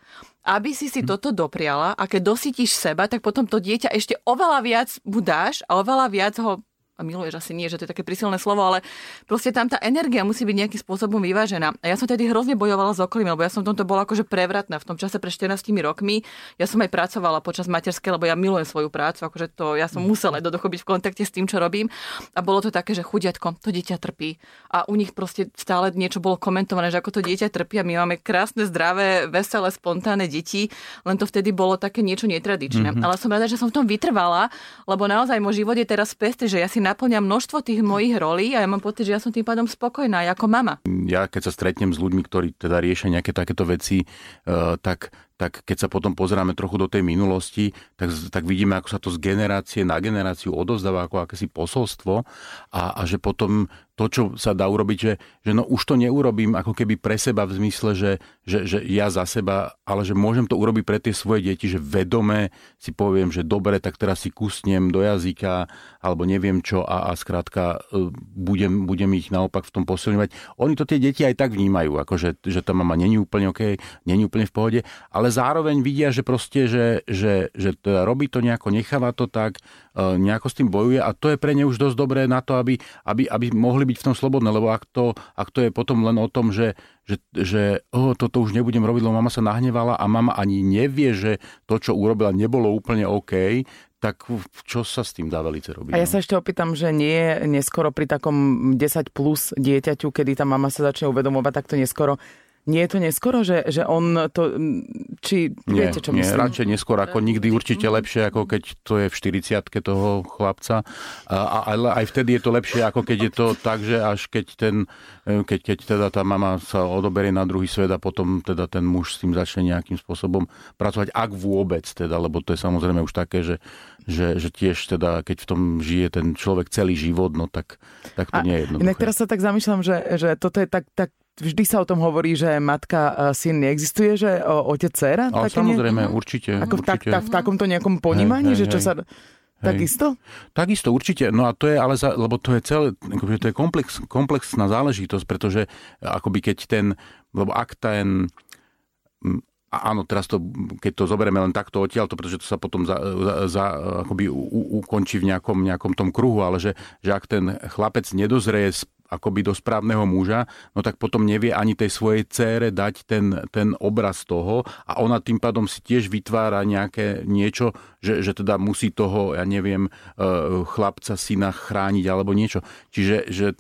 aby si si hm. toto dopriala a keď dosytíš seba, tak potom to dieťa ešte oveľa viac mu dáš a oveľa viac ho a miluješ asi nie, že to je také prísilné slovo, ale proste tam tá energia musí byť nejakým spôsobom vyvážená. A ja som tedy hrozne bojovala s okolím, lebo ja som v tomto bola akože prevratná. V tom čase pre 14 rokmi ja som aj pracovala počas materskej, lebo ja milujem svoju prácu, akože to ja som musela jednoducho byť v kontakte s tým, čo robím. A bolo to také, že chudiatko, to dieťa trpí. A u nich proste stále niečo bolo komentované, že ako to dieťa trpí a my máme krásne, zdravé, veselé, spontánne deti, len to vtedy bolo také niečo netradičné. Mm-hmm. Ale som rada, že som v tom vytrvala, lebo naozaj môj život je teraz pestý, že ja si naplňam množstvo tých mojich rolí a ja mám pocit, že ja som tým pádom spokojná ako mama. Ja keď sa stretnem s ľuďmi, ktorí teda riešia nejaké takéto veci, uh, tak tak keď sa potom pozeráme trochu do tej minulosti, tak, tak vidíme, ako sa to z generácie na generáciu odozdáva ako akési posolstvo a, a že potom to, čo sa dá urobiť, že, že no už to neurobím ako keby pre seba v zmysle, že, že, že ja za seba, ale že môžem to urobiť pre tie svoje deti, že vedome si poviem, že dobre, tak teraz si kusnem do jazyka alebo neviem čo a, a skrátka e, budem, budem ich naopak v tom posilňovať. Oni to tie deti aj tak vnímajú, ako že, že tá mama není úplne OK, není úplne v pohode, ale zároveň vidia, že proste, že, že, že teda robí to nejako, necháva to tak, e, nejako s tým bojuje a to je pre ne už dosť dobré na to, aby, aby, aby mohli byť v tom slobodné, lebo ak to, ak to je potom len o tom, že, že, že oh, toto už nebudem robiť, lebo mama sa nahnevala a mama ani nevie, že to, čo urobila, nebolo úplne OK, tak čo sa s tým dá velice robiť? A ja no? sa ešte opýtam, že nie je neskoro pri takom 10 plus dieťaťu, kedy tá mama sa začne uvedomovať takto neskoro, nie je to neskoro, že, že on to... Či nie, viete, čo nie, myslím? radšej neskôr ako nikdy určite lepšie, ako keď to je v 40 toho chlapca. A, ale aj vtedy je to lepšie, ako keď je to tak, že až keď ten, keď, keď teda tá mama sa odoberie na druhý svet a potom teda ten muž s tým začne nejakým spôsobom pracovať, ak vôbec teda, lebo to je samozrejme už také, že, že, že tiež teda, keď v tom žije ten človek celý život, no tak, tak to a nie je jednoduché. Inak teraz sa tak zamýšľam, že, že toto je tak, tak vždy sa o tom hovorí, že matka, syn neexistuje, že otec, dcera? Ale samozrejme, nie? určite. Ako určite. V, tak, tak, v takomto nejakom ponímaní, hej, hej, že čo hej. sa... Hej. Takisto? Takisto, určite. No a to je ale, za, lebo to je celé, akože to je komplex, komplexná záležitosť, pretože akoby keď ten, lebo ak ten, áno, teraz to, keď to zoberieme len takto odtiaľto, pretože to sa potom za, za, za, akoby u, ukončí v nejakom, nejakom tom kruhu, ale že, že ak ten chlapec nedozrie akoby do správneho muža, no tak potom nevie ani tej svojej cére dať ten, ten obraz toho a ona tým pádom si tiež vytvára nejaké niečo, že, že teda musí toho, ja neviem, e, chlapca, syna chrániť alebo niečo. Čiže že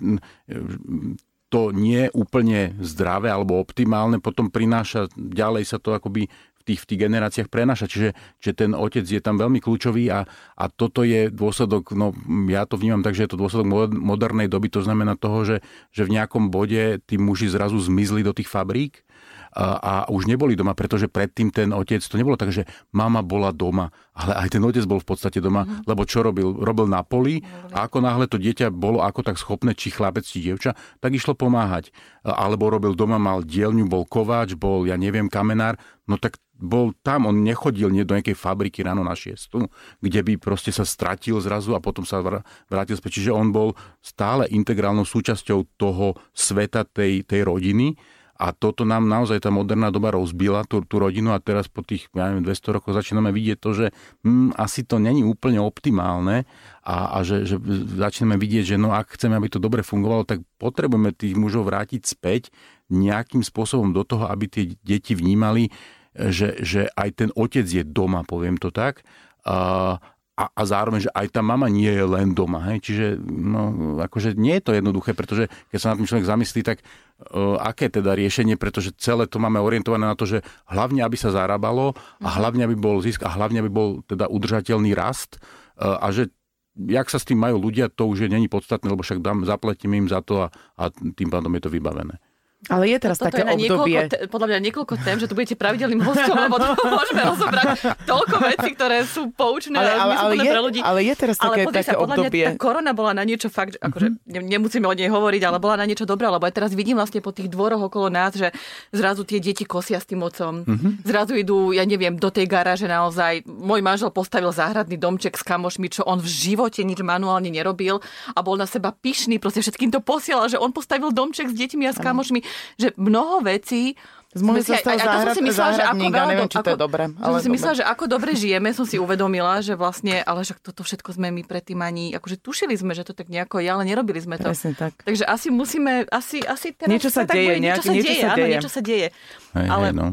to nie je úplne zdravé alebo optimálne, potom prináša, ďalej sa to akoby tých, v tých generáciách prenaša. Čiže, čiže ten otec je tam veľmi kľúčový a, a toto je dôsledok, no ja to vnímam tak, že je to dôsledok modernej doby, to znamená toho, že, že v nejakom bode tí muži zrazu zmizli do tých fabrík a, a už neboli doma, pretože predtým ten otec, to nebolo tak, že mama bola doma, ale aj ten otec bol v podstate doma, mm-hmm. lebo čo robil? Robil na poli a ako náhle to dieťa bolo ako tak schopné, či chlapec, či dievča, tak išlo pomáhať. Alebo robil doma, mal dielňu, bol kováč, bol, ja neviem, kamenár, no tak bol tam, on nechodil nie do nejakej fabriky ráno na šiestu, kde by proste sa stratil zrazu a potom sa vrátil späť. Čiže on bol stále integrálnou súčasťou toho sveta tej, tej rodiny. A toto nám naozaj tá moderná doba rozbila, tú, tú rodinu. A teraz po tých ja neviem, 200 rokoch začíname vidieť to, že hm, asi to není úplne optimálne. A, a že, že začneme vidieť, že no ak chceme, aby to dobre fungovalo, tak potrebujeme tých mužov vrátiť späť nejakým spôsobom do toho, aby tie deti vnímali, že, že aj ten otec je doma, poviem to tak. A, a, a zároveň, že aj tá mama nie je len doma. Hej? Čiže no, akože nie je to jednoduché, pretože keď sa na tým človek zamyslí, tak uh, aké teda riešenie, pretože celé to máme orientované na to, že hlavne, aby sa zarábalo a hlavne, aby bol zisk a hlavne, aby bol teda udržateľný rast uh, a že jak sa s tým majú ľudia, to už je není podstatné, lebo však dám, zapletím im za to a, a tým pádom je to vybavené. Ale je teraz Toto také je obdobie... Te, podľa mňa niekoľko tém, že tu budete pravidelným hostom, lebo to môžeme rozobrať toľko vecí, ktoré sú poučné ale, ale, ale je, pre ľudí. Ale je teraz také, ale také sa, obdobie... Mňa, tá korona bola na niečo fakt, akože mm-hmm. nemusíme o nej hovoriť, ale bola na niečo dobré, lebo aj teraz vidím vlastne po tých dvoroch okolo nás, že zrazu tie deti kosia s tým ocom. Mm-hmm. Zrazu idú, ja neviem, do tej garáže naozaj. Môj manžel postavil záhradný domček s kamošmi, čo on v živote nič manuálne nerobil a bol na seba pyšný, proste všetkým to posielal, že on postavil domček s deťmi a s kamošmi že mnoho vecí z môjho sa stal záhrad, som si myslela, že ako veľa, neviem, či to je dobré. Ale som si myslela, že ako dobre žijeme, som si uvedomila, že vlastne, ale že toto všetko sme my predtým ani, akože tušili sme, že to tak nejako je, ale nerobili sme to. Presne tak. Takže asi musíme, asi, asi teraz... Niečo sa deje, niečo sa deje, áno, niečo sa deje. Hej, ale, hej, no.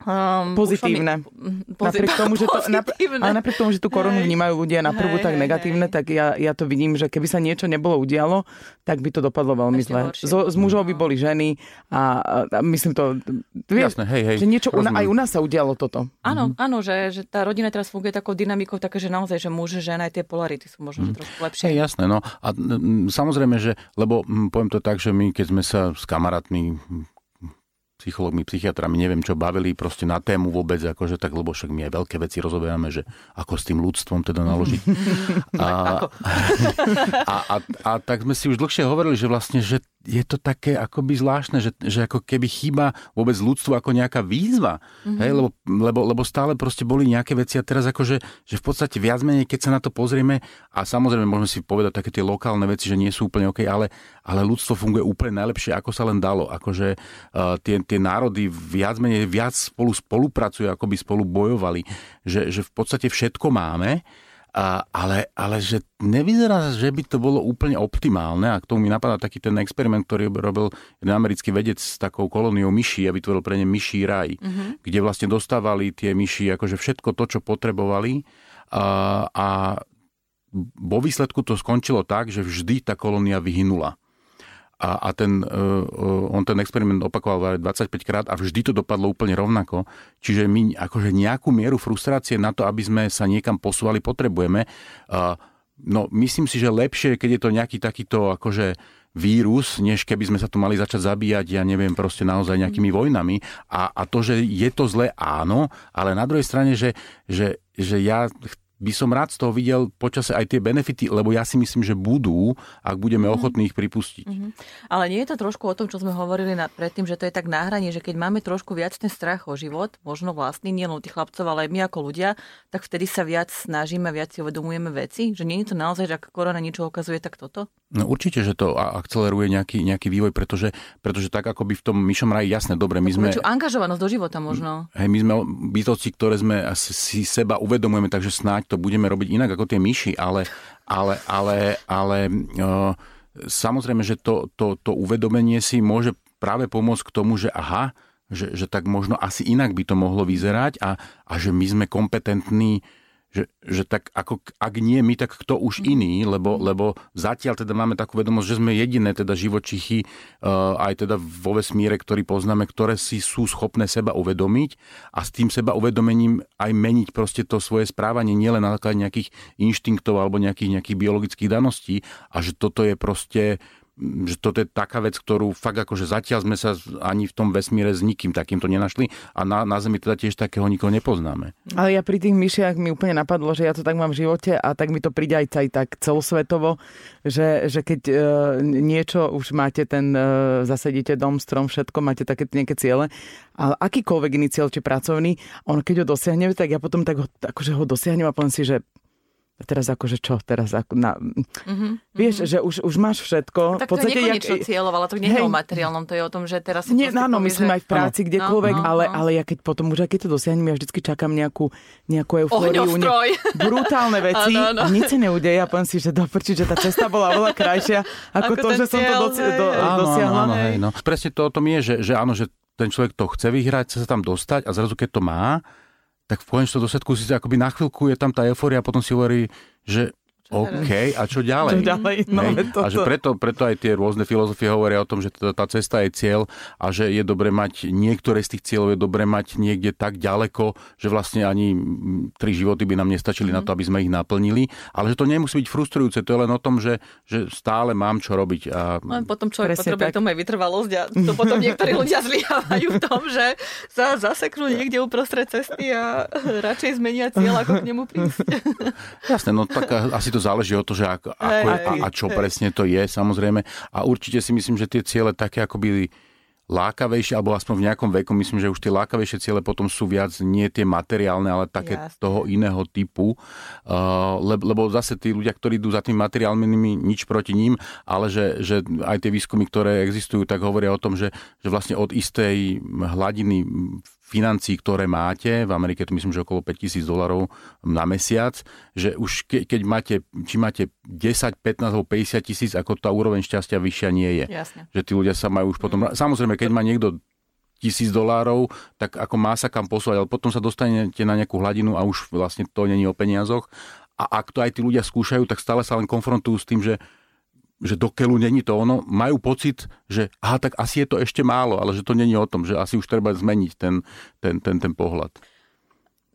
Um, pozitívne. Mi... Pozit... Napriek tomu, že to, pozitívne. ale napriek tomu, že tú koronu vnímajú ľudia na prvú hej, tak negatívne, hej. tak ja, ja to vidím, že keby sa niečo nebolo udialo, tak by to dopadlo veľmi zle. Z, z mužov by boli ženy a, a myslím to... Vieš, Jasné, hej, hej, že niečo u, aj u nás sa udialo toto. Áno, mhm. áno, že, že tá rodina teraz funguje takou dynamikou, také, že naozaj, že muž, žena, aj tie polarity sú možno mm. trošku lepšie. Hej, jasné, no. A m, samozrejme, že, lebo m, poviem to tak, že my, keď sme sa s kamarátmi psychológmi, psychiatrami, neviem čo, bavili proste na tému vôbec, akože tak, lebo však my aj veľké veci rozoberáme, že ako s tým ľudstvom teda naložiť. a, a, a, a tak sme si už dlhšie hovorili, že vlastne, že je to také akoby zvláštne, že, že ako keby chýba vôbec ľudstvu ako nejaká výzva, mm-hmm. hej, lebo, lebo, lebo stále proste boli nejaké veci a teraz akože, že v podstate viac menej, keď sa na to pozrieme a samozrejme môžeme si povedať také tie lokálne veci, že nie sú úplne OK, ale, ale ľudstvo funguje úplne najlepšie, ako sa len dalo, akože uh, tie, tie národy viac menej viac spolu spolupracujú, ako by spolu bojovali, že, že v podstate všetko máme, a, ale, ale že nevyzerá, že by to bolo úplne optimálne. A k tomu mi napadá taký ten experiment, ktorý robil jeden americký vedec s takou kolóniou myší a vytvoril pre ne myší raj, mm-hmm. kde vlastne dostávali tie myši akože všetko to, čo potrebovali. A, a vo výsledku to skončilo tak, že vždy tá kolónia vyhynula a, a ten, uh, on ten experiment opakoval 25 krát a vždy to dopadlo úplne rovnako. Čiže my akože nejakú mieru frustrácie na to, aby sme sa niekam posúvali, potrebujeme. No myslím si, že lepšie, keď je to nejaký takýto akože vírus, než keby sme sa tu mali začať zabíjať, ja neviem, proste naozaj nejakými vojnami. A, a to, že je to zlé, áno, ale na druhej strane, že, že, že ja by som rád z toho videl počase aj tie benefity, lebo ja si myslím, že budú, ak budeme mm. ochotní ich pripustiť. Mm-hmm. Ale nie je to trošku o tom, čo sme hovorili na, predtým, že to je tak náhranie, že keď máme trošku viac ten strach o život, možno vlastný, nie len tých chlapcov, ale aj my ako ľudia, tak vtedy sa viac snažíme, viac si uvedomujeme veci, že nie je to naozaj, že ak korona niečo ukazuje, tak toto? No určite, že to akceleruje nejaký, nejaký vývoj, pretože, pretože tak ako by v tom myšom raji, jasné, dobre, my sme... angažovanosť do života možno. Hej, my sme bytosti, ktoré sme si seba uvedomujeme, takže snáď to budeme robiť inak ako tie myši, ale, ale, ale, ale uh, samozrejme, že to, to, to uvedomenie si môže práve pomôcť k tomu, že aha, že, že tak možno asi inak by to mohlo vyzerať a, a že my sme kompetentní že, že tak ako, ak nie my, tak kto už iný, lebo, lebo zatiaľ teda máme takú vedomosť, že sme jediné teda živočichy uh, aj teda vo vesmíre, ktorý poznáme, ktoré si sú schopné seba uvedomiť a s tým seba uvedomením aj meniť proste to svoje správanie nielen na základe nejakých inštinktov alebo nejakých, nejakých biologických daností a že toto je proste že toto je taká vec, ktorú fakt akože zatiaľ sme sa ani v tom vesmíre s nikým takýmto nenašli a na, na Zemi teda tiež takého nikoho nepoznáme. Ale ja pri tých myšiach mi úplne napadlo, že ja to tak mám v živote a tak mi to príde aj, aj tak celosvetovo, že, že keď e, niečo už máte ten, e, zasedíte dom, strom, všetko, máte také nejaké ciele, ale akýkoľvek iný cieľ, či pracovný, on keď ho dosiahne, tak ja potom tak ho, akože ho dosiahnem a poviem si, že a teraz akože čo? Teraz ako na... Mm-hmm, Vieš, mm-hmm. že už, už máš všetko. Tak v podstate, to je nekonečno jak... cieľov, ale to nie je o materiálnom, to je o tom, že teraz Nie, áno, myslím že... aj v práci, kdekoľvek, no, no, ale, no. ale ja keď potom už aj keď to dosiahnem, ja vždycky čakám nejakú, nejakú eufóriu. Ne... Brutálne veci ano, ano. a nič sa neudeje a poviem si, že doprčiť, že tá cesta bola oveľa krajšia ako, ako to, že som to doci- do, dosiahla. Áno, áno, hej, no. Presne to o tom je, že, že áno, že ten človek to chce vyhrať, chce sa tam dostať a zrazu keď to má, tak v konečnom dôsledku si akoby na chvíľku je tam tá eufória a potom si hovorí, že OK, a čo ďalej? Čo ďalej? No, A že preto, preto aj tie rôzne filozofie hovoria o tom, že tá, tá cesta je cieľ a že je dobre mať, niektoré z tých cieľov je dobre mať niekde tak ďaleko, že vlastne ani tri životy by nám nestačili mm. na to, aby sme ich naplnili. Ale že to nemusí byť frustrujúce, to je len o tom, že, že stále mám čo robiť. A... Len potom človek Presne potrebuje tak. tomu aj vytrvalosť a to potom niektorí ľudia zlyhávajú v tom, že sa zaseknú niekde uprostred cesty a radšej zmenia cieľ, ako k nemu prísť. Jasné, no tak asi to záleží od toho, že ako, ako je, a, a čo presne to je, samozrejme. A určite si myslím, že tie ciele také ako byli lákavejšie, alebo aspoň v nejakom veku, myslím, že už tie lákavejšie ciele potom sú viac nie tie materiálne, ale také Jasne. toho iného typu. Uh, lebo zase tí ľudia, ktorí idú za tým materiálnymi, nič proti ním, ale že, že aj tie výskumy, ktoré existujú, tak hovoria o tom, že, že vlastne od istej hladiny financí, ktoré máte, v Amerike to myslím, že okolo 5000 dolarov na mesiac, že už ke, keď máte, či máte 10, 15 alebo 50 tisíc, ako tá úroveň šťastia vyššia nie je. Jasne. Že tí ľudia sa majú už potom... Mm. Samozrejme, keď má niekto tisíc dolárov, tak ako má sa kam posúvať, ale potom sa dostanete na nejakú hladinu a už vlastne to není o peniazoch. A ak to aj tí ľudia skúšajú, tak stále sa len konfrontujú s tým, že že do keľu není to ono, majú pocit, že aha, tak asi je to ešte málo, ale že to není o tom, že asi už treba zmeniť ten, ten, ten, ten pohľad.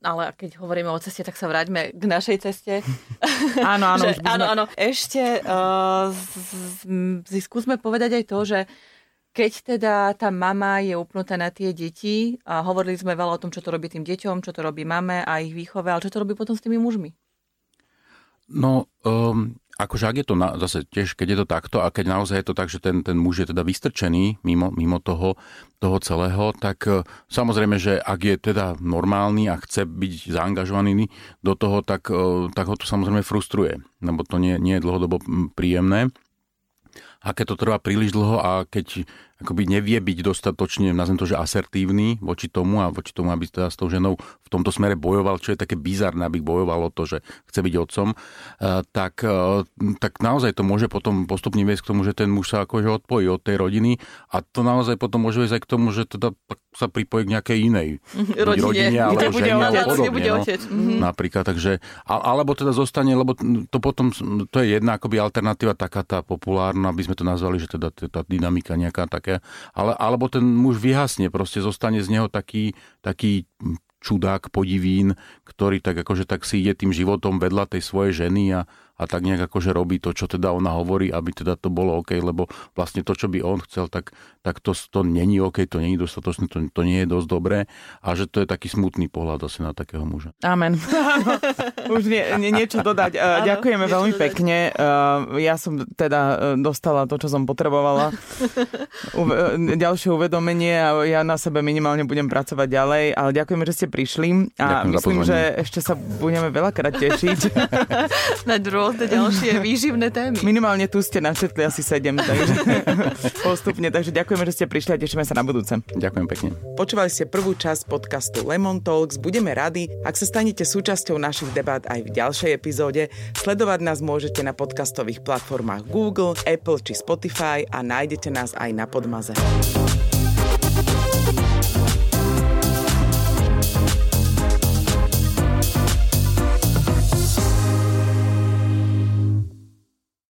Ale keď hovoríme o ceste, tak sa vráťme k našej ceste. áno, áno. že, áno, áno. Ešte uh, z, skúsme povedať aj to, že keď teda tá mama je upnutá na tie deti, a hovorili sme veľa o tom, čo to robí tým deťom, čo to robí mame a ich výchove, ale čo to robí potom s tými mužmi? No, um, akože ak je to na, zase tiež, keď je to takto a keď naozaj je to tak, že ten, ten muž je teda vystrčený mimo, mimo toho, toho celého, tak uh, samozrejme, že ak je teda normálny a chce byť zaangažovaný do toho, tak, uh, tak ho to samozrejme frustruje, lebo to nie, nie je dlhodobo príjemné. A keď to trvá príliš dlho a keď akoby nevie byť dostatočne, nazvem to, že asertívny voči tomu a voči tomu, aby teda s tou ženou v tomto smere bojoval, čo je také bizarné, aby bojoval o to, že chce byť otcom, eh, tak, eh, tak naozaj to môže potom postupne viesť k tomu, že ten muž sa akože odpojí od tej rodiny a to naozaj potom môže viesť aj k tomu, že teda sa pripojí k nejakej inej rodine, rodine alebo žene, alebo podobne. No. Mhm. Napríklad, takže, alebo teda zostane, lebo to potom, to je jedna akoby alternatíva taká tá populárna, aby sme to nazvali, že teda tá dynamika nejaká tak také, ale, alebo ten muž vyhasne, proste zostane z neho taký, taký čudák, podivín, ktorý tak akože tak si ide tým životom vedľa tej svojej ženy a, a tak nejak akože robí to, čo teda ona hovorí, aby teda to bolo OK, lebo vlastne to, čo by on chcel, tak, tak to, to není OK, to není dostatočné, to, to nie je dosť dobré a že to je taký smutný pohľad asi na takého muža. Amen. Už nie, nie, niečo dodať. Uh, ďakujeme niečo veľmi dodať. pekne. Uh, ja som teda dostala to, čo som potrebovala. Uve, ďalšie uvedomenie a ja na sebe minimálne budem pracovať ďalej, ale ďakujeme, že ste prišli a Ďakujem myslím, že ešte sa budeme veľakrát tešiť. na druhú rôzne ďalšie výživné témy. Minimálne tu ste načetli asi sedem, takže postupne. Takže ďakujeme, že ste prišli a tešíme sa na budúce. Ďakujem pekne. Počúvali ste prvú časť podcastu Lemon Talks. Budeme radi, ak sa stanete súčasťou našich debát aj v ďalšej epizóde. Sledovať nás môžete na podcastových platformách Google, Apple či Spotify a nájdete nás aj na Podmaze.